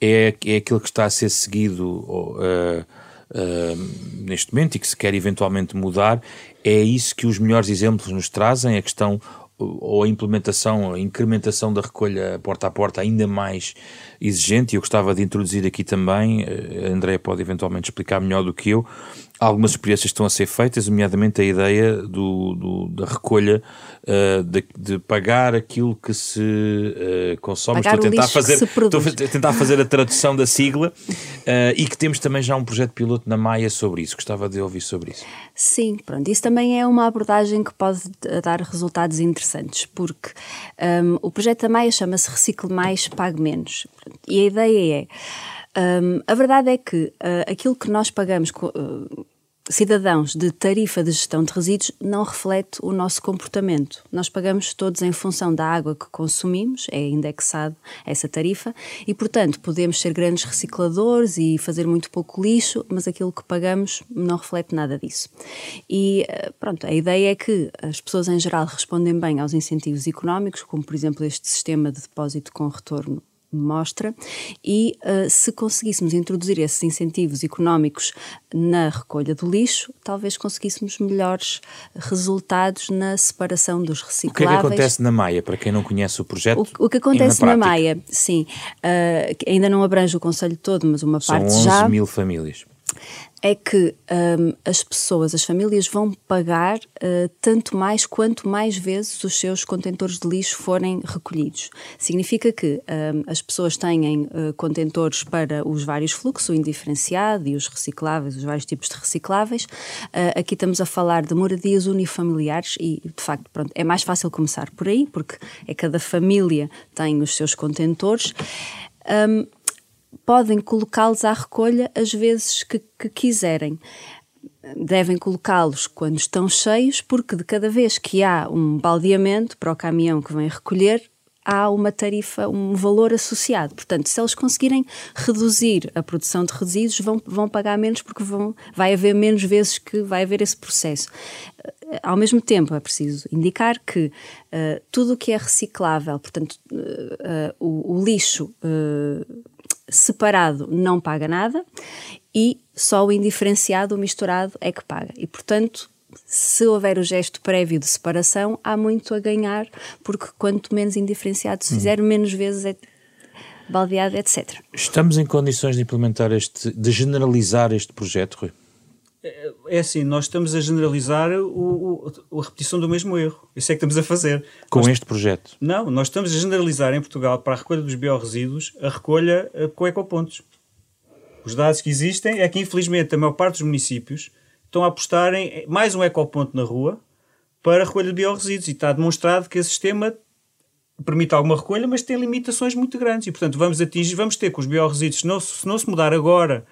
Speaker 1: é, é aquilo que está a ser seguido uh, neste momento e que se quer eventualmente mudar, é isso que os melhores exemplos nos trazem, a questão ou a implementação, a incrementação da recolha porta a porta ainda mais exigente, e eu gostava de introduzir aqui também, eh, a Andréia pode eventualmente explicar melhor do que eu, algumas experiências estão a ser feitas, nomeadamente a ideia do, do da recolha uh, de, de, pagar aquilo que se uh, consome.
Speaker 2: Pagar estou a tentar fazer,
Speaker 1: estou a tentar fazer a tradução da sigla uh, e que temos também já um projeto piloto na Maia sobre isso. Gostava de ouvir sobre isso.
Speaker 2: Sim, pronto. Isso também é uma abordagem que pode dar resultados interessantes, porque um, o projeto da Maia chama-se Recicle Mais, Pague Menos. E a ideia é um, a verdade é que uh, aquilo que nós pagamos uh, cidadãos de tarifa de gestão de resíduos não reflete o nosso comportamento. Nós pagamos todos em função da água que consumimos, é indexado essa tarifa, e portanto podemos ser grandes recicladores e fazer muito pouco lixo, mas aquilo que pagamos não reflete nada disso. E eh, pronto, a ideia é que as pessoas em geral respondem bem aos incentivos económicos, como por exemplo este sistema de depósito com retorno mostra e uh, se conseguíssemos introduzir esses incentivos económicos na recolha do lixo, talvez conseguíssemos melhores resultados na separação dos recicláveis.
Speaker 1: O que é que acontece na Maia, para quem não conhece o projeto?
Speaker 2: O, o que acontece na, na, Maia, sim, uh, ainda não abrange o Conselho todo, mas uma
Speaker 1: São
Speaker 2: parte
Speaker 1: 11
Speaker 2: já...
Speaker 1: 11 mil famílias
Speaker 2: é que um, as pessoas, as famílias vão pagar uh, tanto mais quanto mais vezes os seus contentores de lixo forem recolhidos. Significa que um, as pessoas têm uh, contentores para os vários fluxos, o indiferenciado e os recicláveis, os vários tipos de recicláveis. Uh, aqui estamos a falar de moradias unifamiliares e, de facto, pronto, é mais fácil começar por aí, porque é cada família tem os seus contentores. Um, podem colocá-los à recolha às vezes que, que quiserem. Devem colocá-los quando estão cheios, porque de cada vez que há um baldeamento para o caminhão que vem recolher, há uma tarifa, um valor associado. Portanto, se eles conseguirem reduzir a produção de resíduos, vão, vão pagar menos porque vão, vai haver menos vezes que vai haver esse processo. Ao mesmo tempo, é preciso indicar que uh, tudo o que é reciclável, portanto, uh, uh, o, o, lixo separado não paga nada e só o indiferenciado, o misturado, é que paga. E, portanto, se houver o gesto prévio de separação, há muito a ganhar, porque quanto menos indiferenciado se fizer, hum. menos vezes é baldeado, etc.
Speaker 1: Estamos em condições de implementar este, de generalizar este projeto, Rui?
Speaker 3: É, é assim, nós estamos a generalizar o, o, a repetição do mesmo erro. Isso é que estamos a fazer.
Speaker 1: Com
Speaker 3: nós,
Speaker 1: este projeto?
Speaker 3: Não, nós estamos a generalizar em Portugal para a recolha dos biorresíduos a recolha com ecopontos. Os dados que existem é que, infelizmente, a maior parte dos municípios estão a apostar em mais um ecoponto na rua para a recolha de biorresíduos e está demonstrado que esse sistema permite alguma recolha, mas tem limitações muito grandes e, portanto, vamos atingir, vamos ter com os biorresíduos, se não, se não se mudar agora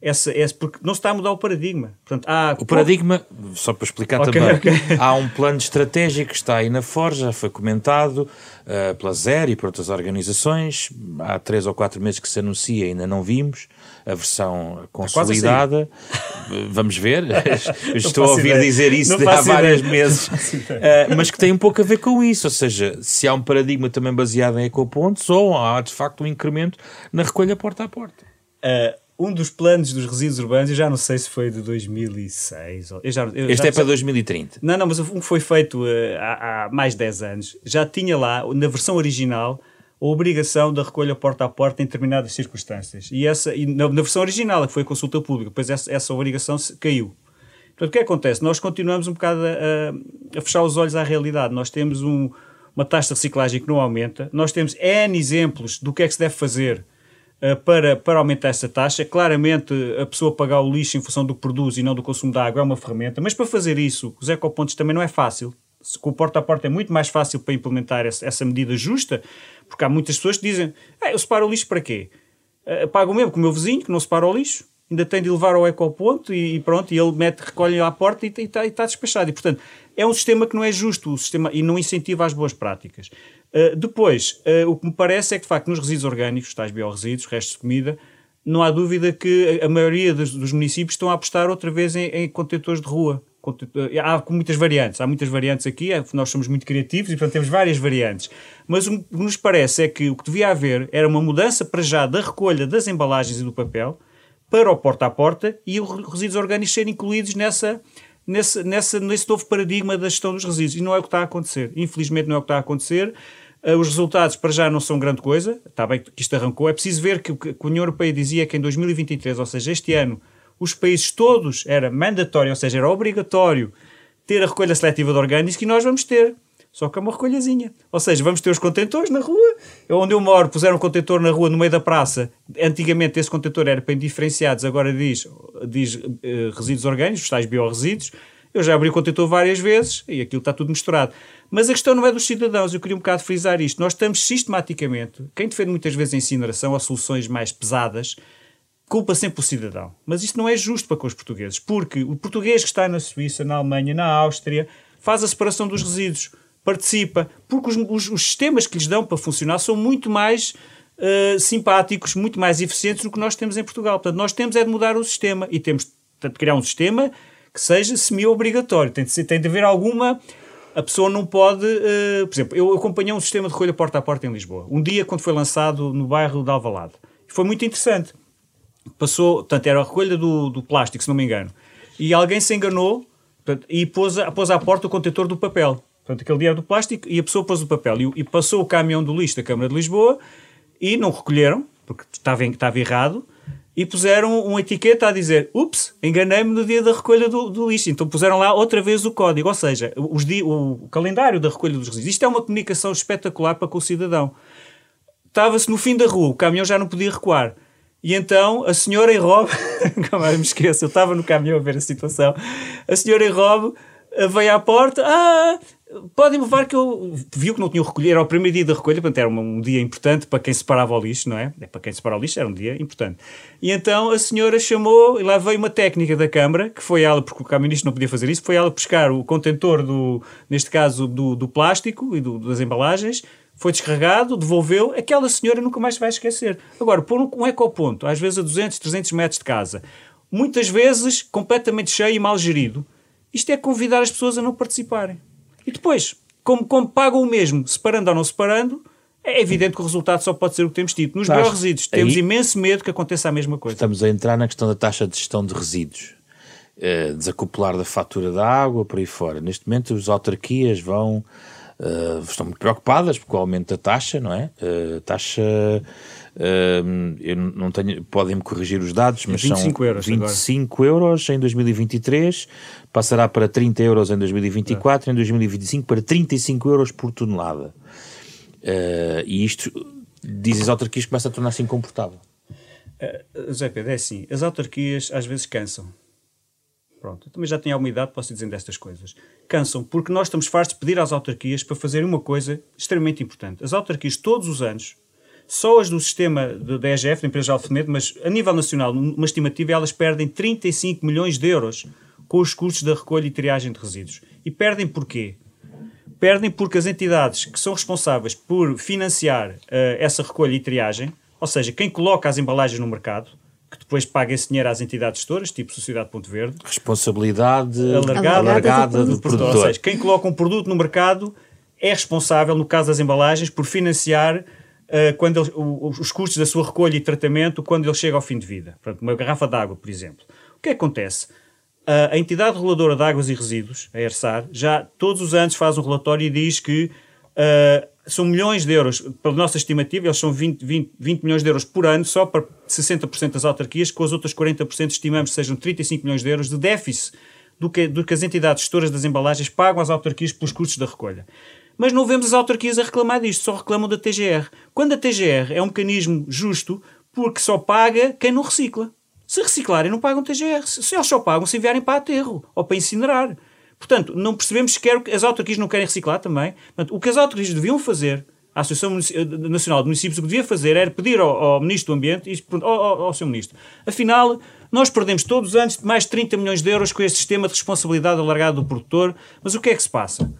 Speaker 3: essa, essa, porque não se está a mudar o paradigma. Portanto, há,
Speaker 1: o paradigma, só para explicar okay, também, okay. há um plano estratégico que está aí na Forja, foi comentado uh, pela ZER e por outras organizações. Há três ou quatro meses que se anuncia, ainda não vimos a versão consolidada. Vamos ver. Estou a ouvir ideia. dizer isso há vários meses, uh, mas que tem um pouco a ver com isso. Ou seja, se há um paradigma também baseado em ecopontos ou há de facto um incremento na recolha porta a porta.
Speaker 3: Uh, um dos planos dos resíduos urbanos, eu já não sei se foi de 2006. Eu já, eu
Speaker 1: este já, é para 2030.
Speaker 3: Não, não, mas um que foi feito uh, há, há, mais de 10 anos. Já tinha lá, na versão original, a obrigação da recolha porta a porta em determinadas circunstâncias. E, essa, e na, na versão original, que foi a consulta pública, depois essa, essa obrigação caiu. Portanto, o que acontece? Nós continuamos um bocado a, a fechar os olhos à realidade. Nós temos um, uma taxa de reciclagem que não aumenta, nós temos N exemplos do que é que se deve fazer para, para aumentar essa taxa. Claramente, a pessoa pagar o lixo em função do que produz e não do consumo de água é uma ferramenta, mas para fazer isso, os ecopontos também não é fácil. Com o porta a porta é muito mais fácil para implementar essa, medida justa, porque há muitas pessoas que dizem: ah, eu separo o lixo para quê? Uh, pago mesmo com o meu vizinho, que não separa o lixo, ainda tem de levar ao ecoponto e pronto, e ele mete, recolhe à porta e está tá despachado. E portanto, é um sistema que não é justo o sistema, e não incentiva as boas práticas. Uh, depois, uh, o que me parece é que, de facto, nos resíduos orgânicos, tais biorresíduos, restos de comida, não há dúvida que a maioria dos, dos municípios estão a apostar outra vez em, em contentores de rua. Há muitas variantes, há muitas variantes aqui, nós somos muito criativos e portanto temos várias variantes. Mas o que nos parece é que o que devia haver era uma mudança para já da recolha das embalagens e do papel para o porta a porta e os resíduos orgânicos serem incluídos nessa, nesse, nesse novo paradigma da gestão dos resíduos. E não é o que está a acontecer. Infelizmente não é o que está a acontecer. Uh, os resultados para já não são grande coisa. Está bem que isto arrancou. É preciso ver que o que a União Europeia dizia que em 2023, ou seja, este ano, os países todos era mandatório, ou seja, era obrigatório ter a recolha seletiva de orgânicos e nós vamos ter. Só que é uma recolhazinha. Ou seja, vamos ter os contentores na rua. Onde eu moro, puseram um contentor na rua, no meio da praça. Antigamente esse contentor era para indiferenciados, agora diz, diz uh, resíduos orgânicos, os tais biorresíduos. Eu já abri o contentor várias vezes e aquilo está tudo misturado. Mas a questão não é dos cidadãos, eu queria um bocado frisar isto. Nós estamos sistematicamente, quem defende muitas vezes a incineração ou soluções mais pesadas, culpa sempre o cidadão. Mas isto não é justo para com os portugueses, porque o português que está na Suíça, na Alemanha, na Áustria, faz a separação dos resíduos, participa, porque os, os, os sistemas que lhes dão para funcionar são muito mais uh, simpáticos, muito mais eficientes do que nós temos em Portugal. Portanto, nós temos é de mudar o sistema e temos de criar um sistema que seja semi-obrigatório. Tem de, ser, tem de haver alguma a pessoa não pode. Uh, por exemplo, eu acompanhei um sistema de recolha porta a porta em Lisboa. Um dia, quando foi lançado no bairro de Alvalade. Foi muito interessante. Passou, portanto, era a recolha do, do plástico, se não me engano. E alguém se enganou portanto, e pôs, a, pôs à porta o contentor do papel. Portanto, aquele dia era do plástico e a pessoa pôs o papel. E, e passou o caminhão do lixo da Câmara de Lisboa e não recolheram, porque estava, estava errado e puseram uma etiqueta a dizer ups, enganei-me no dia da recolha do, do, lixo. Então puseram lá outra vez o código, ou seja, os di, o, calendário da recolha dos resíduos. Isto é uma comunicação espetacular para com o cidadão. Estava-se no fim da rua, o caminhão já não podia recuar. E então a senhora em como eu me esqueço, eu estava no caminhão a ver a situação, a senhora em robe eh, veio à porta, ah, podem levar que eu. Viu que não tinham recolhido, era o primeiro dia da recolha, portanto era um, dia importante para quem separava o lixo, não é? é? Para quem separava o lixo era um dia importante. E então a senhora chamou, e lá veio uma técnica da Câmara, que foi ela, porque o camionista não podia fazer isso, foi ela pescar o contentor do, neste caso, do, do plástico e do, das embalagens, foi descarregado, devolveu, aquela senhora nunca mais vai esquecer. Agora, pôr um, um ecoponto, às vezes a 200, 300 metros de casa, muitas vezes completamente cheio e mal gerido, isto é convidar as pessoas a não participarem. E depois, como, como pagam o mesmo, separando ou não separando, é evidente que o resultado só pode ser o que temos tido. Nos resíduos temos imenso medo que aconteça a mesma coisa.
Speaker 1: Estamos a entrar na questão da taxa de gestão de resíduos. Uh, desacoplar da fatura da água, por aí fora. Neste momento, as autarquias vão... Uh, estão muito preocupadas com o aumento da taxa, não é? Uh, taxa Uh, eu não tenho, podem-me corrigir os dados, mas 25
Speaker 3: são euros
Speaker 1: 25 agora. euros em 2023, passará para 30 euros em 2024, é. em 2025 para 35 euros por tonelada. Uh, e isto, dizem as autarquias, começa a tornar-se incomportável.
Speaker 3: Uh, José Pedro, é assim, as autarquias às vezes cansam. Pronto, eu também já tenho alguma idade, posso dizer destas coisas. Cansam, porque nós estamos fartos de pedir às autarquias para fazerem uma coisa extremamente importante. As autarquias, todos os anos, só as do sistema da EGF, da empresa de Alfemedo, mas a nível nacional, uma estimativa, elas perdem 35 milhões de euros com os custos da recolha e triagem de resíduos. E perdem porquê? Perdem porque as entidades que são responsáveis por financiar uh, essa recolha e triagem, ou seja, quem coloca as embalagens no mercado, que depois paga esse dinheiro às entidades gestoras, tipo Sociedade Ponto Verde.
Speaker 1: Responsabilidade
Speaker 3: alargada, alargada do, do, produtor. Ou seja, quem coloca um produto no mercado é responsável, no caso das embalagens, por financiar uh, quando ele, o, os custos da sua recolha e tratamento quando ele chega ao fim de vida. Portanto, uma garrafa de água, por exemplo. O que, é que acontece? Uh, a entidade reguladora de águas e resíduos, a ERSAR, já todos os anos faz um relatório e diz que uh, são milhões de euros, pela nossa estimativa, eles são 20, 20, 20 milhões de euros por ano, só para 60% das autarquias, com as outras 40% estimamos que sejam 35 milhões de euros de déficit do que, do que as entidades gestoras das embalagens pagam às autarquias pelos custos da recolha mas não vemos as autarquias a reclamar disto, só reclamam da TGR. Quando a TGR é um mecanismo justo, porque só paga quem não recicla. Se reciclarem, não pagam TGR. Se eles só pagam se enviarem para aterro ou para incinerar. Portanto, não percebemos sequer que as autarquias não querem reciclar também. Portanto, o que as autarquias deviam fazer, a Associação eh, Nacional de Municípios, o que devia fazer era pedir ao, ao Ministro do Ambiente e ao, ao, ao seu Ministro. Afinal, nós perdemos todos os anos mais de 30 milhões de euros com este sistema de responsabilidade alargada do produtor, mas o que é que se passa?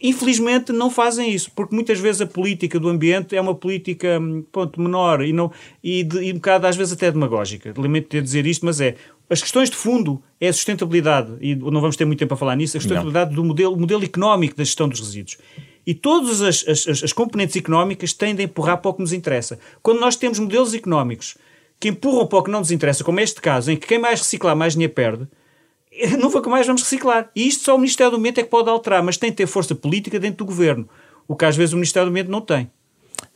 Speaker 3: Infelizmente não fazem isso, porque muitas vezes a política do ambiente é uma política hum, ponto, menor e, não, e, de, e um bocado às vezes até demagógica. Lamento ter de dizer isto, mas é. As questões de fundo é a sustentabilidade, e não vamos ter muito tempo a falar nisso, a sustentabilidade não. do modelo, modelo económico da gestão dos resíduos. E todas as, as, as componentes económicas tendem a empurrar para o que nos interessa. Quando nós temos modelos económicos que empurram para o que não nos interessa, como é este caso, em que quem mais reciclar mais dinheiro perde, nunca mais vamos reciclar. E isto só o Ministério do Ambiente é que pode alterar, mas tem que ter força política dentro do governo, o que às vezes o Ministério do Ambiente não tem.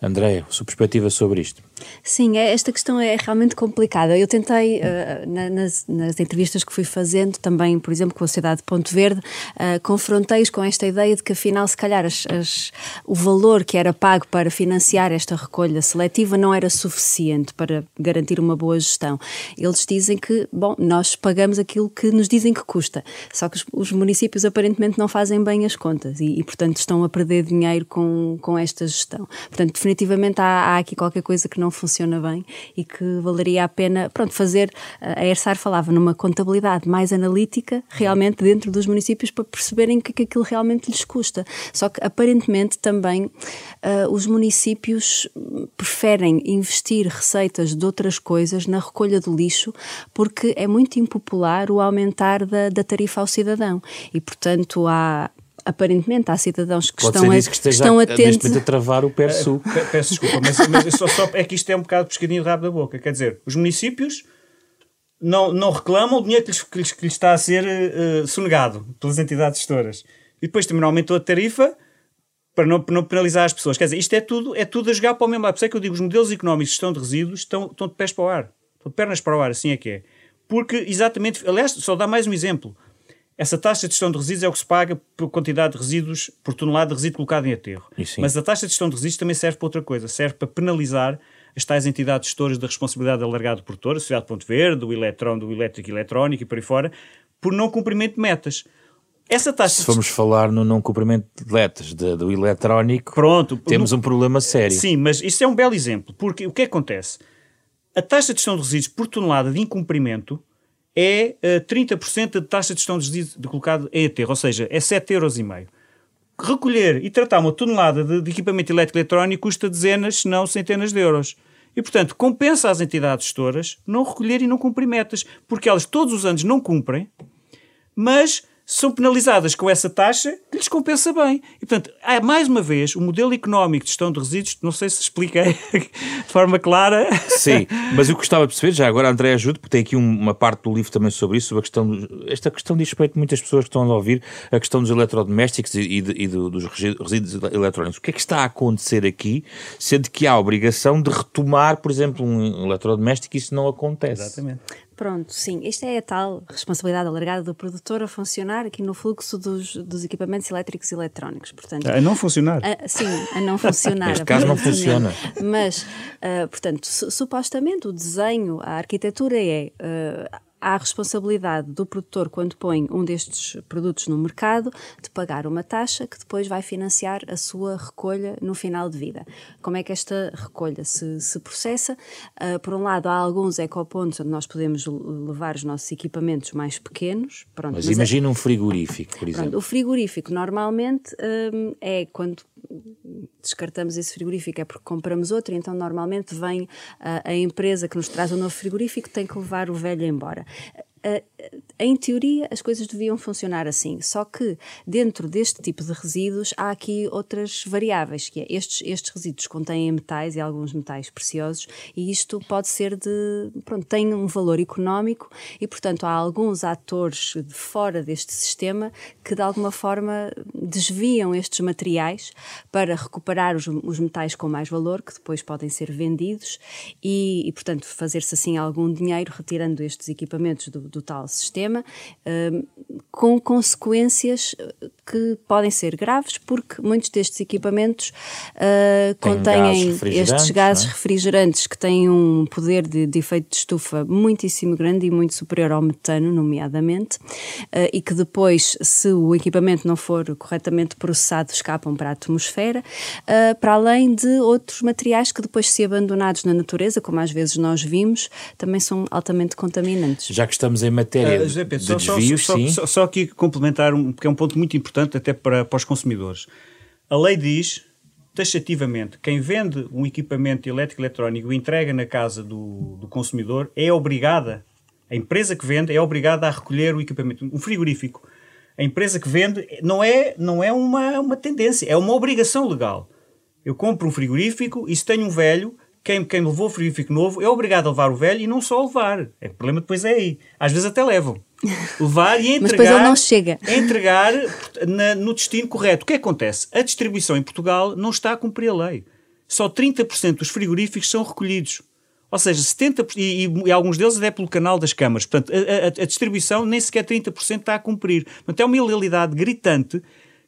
Speaker 1: Andréia, sua perspectiva sobre isto?
Speaker 2: Sim, é, esta questão é realmente complicada. Eu tentei, uh, na, nas, nas, entrevistas que fui fazendo, também, por exemplo, com a Sociedade de Ponto Verde, uh, confrontei-os com esta ideia de que, afinal, se calhar as, as, o valor que era pago para financiar esta recolha seletiva não era suficiente para garantir uma boa gestão. Eles dizem que, bom, nós pagamos aquilo que nos dizem que custa, só que os, os municípios aparentemente não fazem bem as contas e, e, portanto, estão a perder dinheiro com, com esta gestão. Portanto, definitivamente há, há, aqui qualquer coisa que não funciona bem e que valeria a pena, pronto, fazer. A ERSAR falava numa contabilidade mais analítica, realmente dentro dos municípios, para perceberem o que, que aquilo realmente lhes custa. Só que aparentemente também uh, os municípios preferem investir receitas de outras coisas na recolha do lixo porque é muito impopular o aumentar da, da tarifa ao cidadão e, portanto, há, aparentemente há cidadãos que
Speaker 4: Pode
Speaker 2: estão, a,
Speaker 4: que
Speaker 2: estão
Speaker 4: a,
Speaker 2: atentos.
Speaker 4: a travar o PERSU.
Speaker 3: É, peço desculpa, mas, mas só, só, é que isto é um bocado pescadinho de rabo da boca. Quer dizer, os municípios não, não reclamam o dinheiro que lhes, que lhes, que lhes está a ser uh, sonegado pelas entidades gestoras. E depois também não aumentou a tarifa para não, para não penalizar as pessoas. Quer dizer, isto é tudo, é tudo a jogar para o mesmo lado. Por isso é que eu digo, os modelos económicos de gestão de resíduos estão, estão de pés para o ar. Estão de pernas para o ar, assim é que é. Porque, exatamente, aliás, só dá mais um exemplo. Essa taxa de gestão de resíduos é o que se paga por quantidade de resíduos, por tonelada de resíduo colocado em aterro. Mas a taxa de gestão de resíduos também serve para outra coisa. Serve para penalizar as tais entidades gestoras da responsabilidade alargada do produtor, a Sociedade Ponto Verde, o Eletron, do Elétrico e Eletrónico e por aí fora, por não cumprimento de metas.
Speaker 4: Essa taxa Se formos falar no não cumprimento de metas de, do eletrónico, Pronto, temos no... um problema sério.
Speaker 3: Sim, mas isso é um belo exemplo, porque o que acontece? A taxa de gestão de resíduos por tonelada de incumprimento é uh, eh, 30% da taxa de gestão de resíduos de colocado em aterro, ou seja, é 7,5 euros. Recolher e tratar uma tonelada de, de equipamento elétrico eletrónico custa dezenas, se não centenas de euros. E, portanto, compensa às entidades gestoras não recolher e não cumprir metas, porque elas todos os anos não cumprem, mas são penalizadas com essa taxa que lhes compensa bem. E, portanto, há, mais uma vez, o modelo económico de gestão de resíduos, não sei se expliquei de forma clara.
Speaker 4: Sim, mas eu gostava de perceber, já agora André ajude, porque tem aqui uma parte do livro também sobre isso, sobre a questão, esta questão diz respeito a muitas pessoas que estão a ouvir, a questão dos eletrodomésticos e, e, e dos resíduos eletrónicos. O que é que está a acontecer aqui, sendo que há a obrigação de retomar, por exemplo, um eletrodoméstico e isso não acontece?
Speaker 3: Exatamente.
Speaker 2: Pronto, sim. Esta é a tal responsabilidade alargada do produtor a funcionar aqui no fluxo dos, dos equipamentos elétricos e eletrónicos. Portanto,
Speaker 3: a não funcionar.
Speaker 2: A, sim, a não funcionar.
Speaker 4: Neste caso não funciona.
Speaker 2: Mas, uh, portanto, su supostamente o desenho, a arquitetura é. Uh, há a responsabilidade do produtor, quando põe um destes produtos no mercado, de pagar uma taxa que depois vai financiar a sua recolha no final de vida. Como é que esta recolha se, se processa? Uh, por um lado, há alguns ecopontos onde nós podemos levar os nossos equipamentos mais pequenos.
Speaker 4: Pronto, mas, mas é imagina é, um frigorífico, por exemplo. Pronto,
Speaker 2: o frigorífico normalmente um, é quando descartamos esse frigorífico é porque compramos outro, então normalmente vem a, a empresa que nos traz o novo frigorífico tem que levar o velho embora. Uh, em teoria, as coisas deviam funcionar assim, só que dentro deste tipo de resíduos há aqui outras variáveis, que é estes, estes resíduos contêm metais e alguns metais preciosos, e isto pode ser de. Pronto, tem um valor económico e, portanto, há alguns atores de fora deste sistema que de alguma forma desviam estes materiais para recuperar os, os metais com mais valor, que depois podem ser vendidos, e, e portanto, fazer-se assim algum dinheiro retirando estes equipamentos do, do tal sistema, uh, com consequências que podem ser graves, porque muitos destes equipamentos uh, contêm estes gases é? refrigerantes que têm um poder de, de, efeito de estufa muitíssimo grande e muito superior ao metano, nomeadamente, uh, e que depois, se o equipamento não for corretamente processado, escapam para a atmosfera, para além de outros materiais que depois, se abandonados na natureza, como às vezes nós vimos, também são altamente contaminantes.
Speaker 4: Já que estamos em matéria Pedro, de só, desvios,
Speaker 3: só. Só, só, aqui complementar, um, porque é um ponto muito importante até para, para os consumidores. A lei diz, taxativamente, quem vende um equipamento elétrico eletrónico e entrega na casa do, do consumidor é obrigada, a empresa que vende é obrigada a recolher o equipamento. Um frigorífico, a empresa que vende não é, não é uma, uma tendência, é uma obrigação legal. Eu compro um frigorífico e se tenho um velho, quem, quem levou o frigorífico novo é obrigado a levar o velho e não só levar. É, o problema depois é aí. Às vezes até levam. Levar e entregar. Mas depois
Speaker 2: ele não chega.
Speaker 3: Entregar na, no destino correto. O que acontece? A distribuição em Portugal não está a cumprir a lei. Só 30% dos frigoríficos são recolhidos. Ou seja, 70%, e, e, e, alguns deles até pelo canal das câmaras. Portanto, a, a, a distribuição nem sequer 30% está a cumprir. Portanto, é uma ilegalidade gritante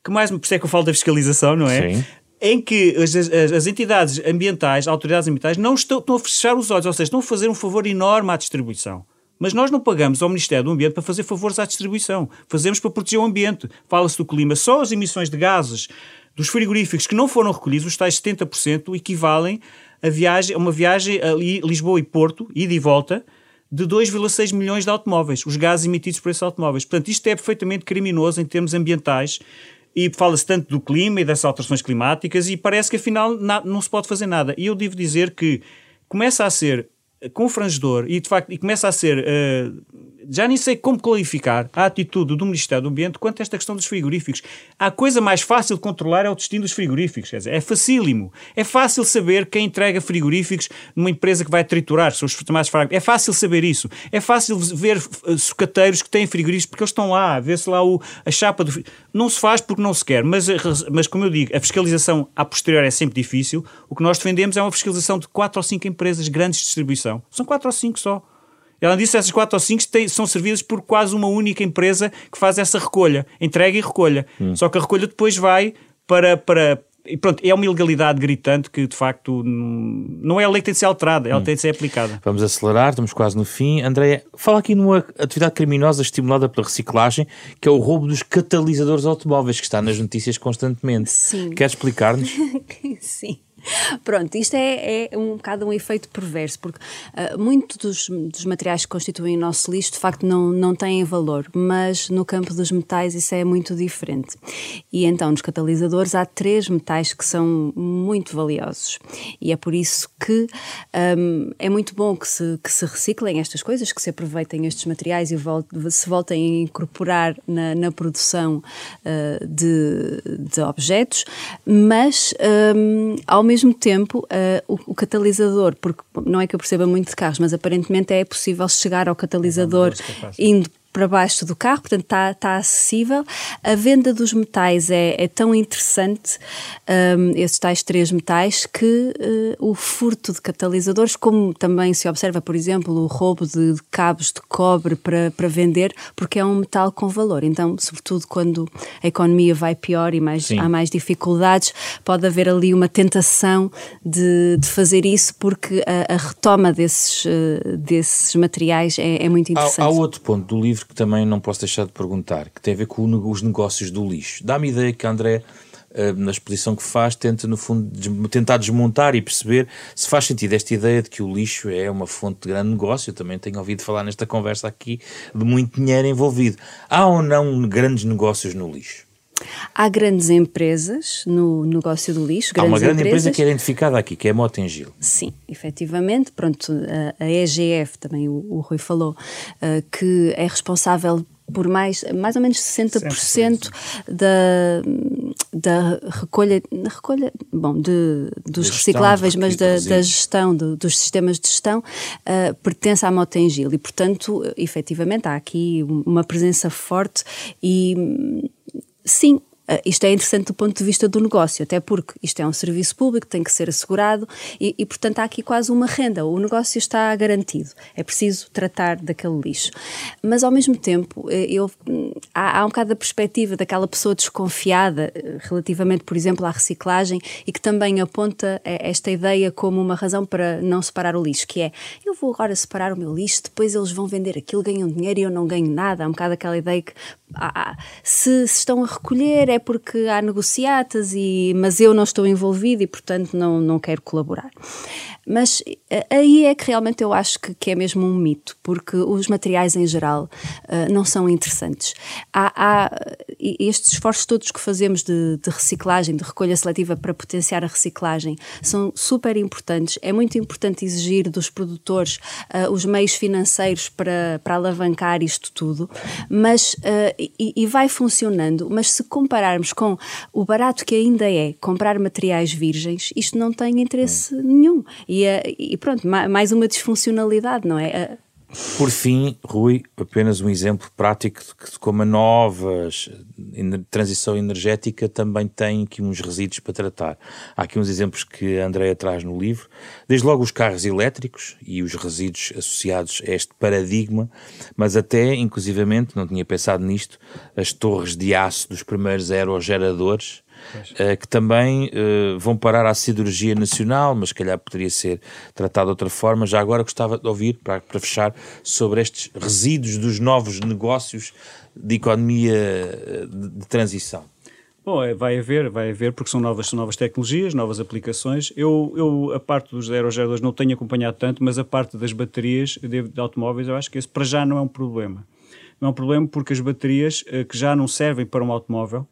Speaker 3: que mais me percebe que eu falo da fiscalização, não é? Sim em que as, as, as, entidades ambientais, autoridades ambientais, não estão, estão, a fechar os olhos, ou seja, estão a fazer um favor enorme à distribuição. Mas nós não pagamos ao Ministério do Ambiente para fazer favores à distribuição. Fazemos para proteger o ambiente. Fala-se do clima. Só as emissões de gases dos frigoríficos que não foram recolhidos, os tais 70%, equivalem a, viagem, a uma viagem a Lisboa e Porto, ida e volta, de 2,6 milhões de automóveis, os gases emitidos por esses automóveis. Portanto, isto é perfeitamente criminoso em termos ambientais e fala-se tanto do clima e das alterações climáticas e parece que afinal não se pode fazer nada. E eu devo dizer que começa a ser confrangedor e de facto e começa a ser uh, já nem sei como qualificar a atitude do Ministério do Ambiente quanto a esta questão dos frigoríficos. A coisa mais fácil de controlar é o destino dos frigoríficos. Quer dizer, é facílimo. É fácil saber quem entrega frigoríficos numa empresa que vai triturar, são os mais fracos. É fácil saber isso. É fácil ver eh, sucateiros que têm frigoríficos porque eles estão lá, vê-se lá o, a chapa do. Não se faz porque não se quer, mas, eh, mas como eu digo, a fiscalização a posterior é sempre difícil. O que nós defendemos é uma fiscalização de 4 ou 5 empresas grandes de distribuição. São 4 ou 5 só. Ela disse que essas 4 ou 5 são servidas por quase uma única empresa que faz essa recolha, entrega e recolha. Hum. Só que a recolha depois vai para, para, e pronto, é uma ilegalidade gritante que de facto não é a lei que tem de ser alterada, ela hum. tem de ser aplicada.
Speaker 1: Vamos acelerar, estamos quase no fim. André, fala aqui numa atividade criminosa estimulada pela reciclagem, que é o roubo dos catalisadores automóveis, que está nas notícias constantemente.
Speaker 2: Sim.
Speaker 1: Quer explicar-nos?
Speaker 2: Sim. Pronto, isto é, é, um bocado um efeito perverso, porque uh, muitos dos, dos, materiais que constituem o nosso lixo de facto não, não têm valor, mas no campo dos metais isso é muito diferente. E então, nos catalisadores, há três metais que são muito valiosos. E é por isso que um, é muito bom que se, que se reciclem estas coisas, que se aproveitem estes materiais e se voltem a incorporar na, na produção uh, de, de objetos, mas um, ao mesmo tempo, uh, o, o, catalisador, porque não é que eu perceba muito de carros, mas aparentemente é possível chegar ao catalisador indo para baixo do carro, portanto está, está acessível. A venda dos metais é, é tão interessante, um, esses tais três metais, que uh, o furto de catalisadores, como também se observa, por exemplo, o roubo de, de, cabos de cobre para, para vender, porque é um metal com valor. Então, sobretudo quando a economia vai pior e mais, há mais dificuldades, pode haver ali uma tentação de, de fazer isso, porque a, a retoma desses, uh, desses materiais é, é muito interessante.
Speaker 1: Há, há outro ponto do livro livro que também não posso deixar de perguntar, que tem a ver com os negócios do lixo. Dá-me ideia que André, eh, na exposição que faz, tenta, no fundo, tentar desmontar e perceber se faz sentido esta ideia de que o lixo é uma fonte de grande negócio. Eu também tenho ouvido falar nesta conversa aqui de muito dinheiro envolvido. Há ou não grandes negócios no lixo?
Speaker 2: Há grandes empresas no negócio do lixo.
Speaker 1: Há uma grande
Speaker 2: empresas.
Speaker 1: empresa que é identificada aqui, que é a Motengil.
Speaker 2: Sim, efetivamente. Pronto, a, EGF, também o, o Rui falou, uh, que é responsável por mais, mais ou menos 60% da, da recolha, recolha bom, de, dos gestão, recicláveis, mas da, da gestão, do, dos sistemas de gestão, uh, pertence à Motengil e, portanto, efetivamente, há aqui uma presença forte e sim, Uh, isto é interessante do ponto de vista do negócio, até porque isto é um serviço público, tem que ser assegurado e, e, portanto, há aqui quase uma renda. O negócio está garantido. É preciso tratar daquele lixo. Mas, ao mesmo tempo, eh, eu, há, há um bocado a perspectiva daquela pessoa desconfiada eh, relativamente, por exemplo, à reciclagem e que também aponta esta ideia como uma razão para não separar o lixo, que é eu vou agora separar o meu lixo, depois eles vão vender aquilo, ganham dinheiro e eu não ganho nada. Há um bocado aquela ideia que ah, se, se, estão a recolher é porque há negociatas, e, mas eu não estou envolvido e, portanto, não, não quero colaborar. Mas eh, aí é que realmente eu acho que, que é mesmo um mito, porque os materiais em geral uh, não são interessantes. Há, há, estes esforços todos que fazemos de, de, reciclagem, de recolha seletiva para potenciar a reciclagem, são super importantes. É muito importante exigir dos produtores uh, os meios financeiros para, para alavancar isto tudo, mas e, e vai funcionando. Mas se compararmos com o barato que ainda é comprar materiais virgens, isto não tem interesse nenhum. E, eh, e pronto, mais uma disfuncionalidade, não é?
Speaker 1: Por fim, Rui, apenas um exemplo prático de como a nova transição energética também tem aqui uns resíduos para tratar. Há aqui uns exemplos que a Andrea traz no livro. Desde logo os carros elétricos e os resíduos associados a este paradigma, mas até, inclusivamente, não tinha pensado nisto, as torres de aço dos primeiros aerogeradores uh, que também uh, vão parar à cirurgia nacional, mas calhar poderia ser tratado de outra forma. Já agora gostava de ouvir, para, para fechar, sobre estes resíduos dos novos negócios de economia eh, de, de transição.
Speaker 3: Bom, é, vai haver, vai haver, porque são novas, são novas tecnologias, novas aplicações. Eu, eu a parte dos aerogeradores não tenho acompanhado tanto, mas a parte das baterias de, de automóveis, eu acho que esse para já não é um problema. Não é um problema porque as baterias que já não servem para um automóvel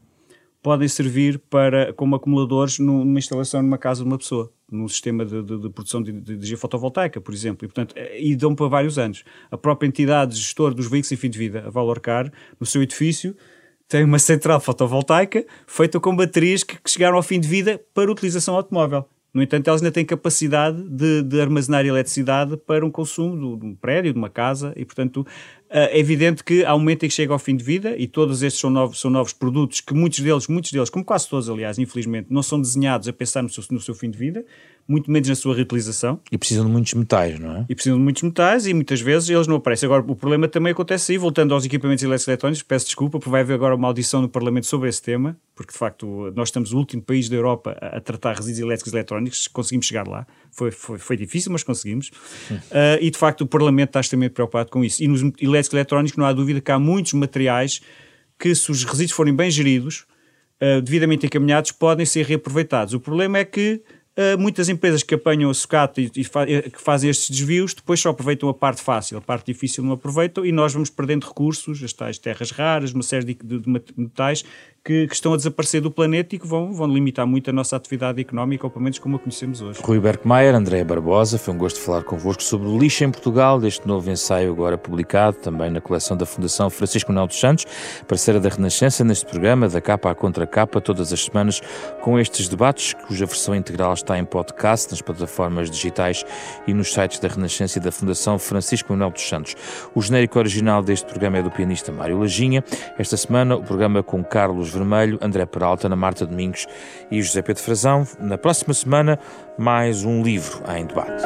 Speaker 3: podem servir para, como acumuladores numa instalação numa casa de uma pessoa, num sistema de, de, de produção de, de, energia fotovoltaica, por exemplo, e, portanto, eh, e dão para vários anos. A própria entidade gestora dos veículos em fim de vida, a Valorcar, no seu edifício, tem uma central fotovoltaica feita com baterias que, que chegaram ao fim de vida para utilização automóvel. No entanto, elas ainda têm capacidade de, de armazenar eletricidade para um consumo de, um prédio, de uma casa, e portanto é evidente que há um momento em que chega ao fim de vida, e todos estes são novos, são novos produtos que muitos deles, muitos deles, como quase todos, aliás, infelizmente, não são desenhados a pensar no seu, no seu fim de vida, muito menos na sua reutilização.
Speaker 1: E precisam de muitos metais, não é?
Speaker 3: E precisam de muitos metais e muitas vezes eles não aparecem. Agora, o problema também acontece aí, voltando aos equipamentos eletrónicos, peço desculpa, porque vai haver agora uma audição no Parlamento sobre esse tema, porque de facto nós estamos o último país da Europa a, a tratar resíduos elétricos e eletrónicos, conseguimos chegar lá. Foi, foi, foi difícil, mas conseguimos. Uh, e de facto o Parlamento está extremamente preocupado com isso. E nos elétricos eletrónicos não há dúvida que há muitos materiais que, se os resíduos forem bem geridos, uh, devidamente encaminhados, podem ser reaproveitados. O problema é que Uh, muitas empresas que apanham a sucata e, e fa que fazem estes desvios depois só aproveitam a parte fácil, a parte difícil não aproveitam e nós vamos perdendo recursos, as tais terras raras, uma série de, de, de metais que, que, estão a desaparecer do planeta e que vão, vão limitar muito a nossa atividade económica, ou pelo menos como a conhecemos hoje.
Speaker 1: Rui Berkmeier, André Barbosa, foi um gosto falar convosco sobre o lixo em Portugal, deste novo ensaio agora publicado também na coleção da Fundação Francisco Manuel dos Santos, parceira da Renascença, neste programa, da capa à contra capa, todas as semanas, com estes debates, cuja versão integral está em podcast, nas plataformas digitais e nos sites da Renascença e da Fundação Francisco Manuel dos Santos. O genérico original deste programa é do pianista Mário Lajinha. Esta semana, o programa com Carlos Vermelho, André Peralta, Ana Marta Domingos e José Pedro Frazão. Na próxima semana, mais um livro em debate.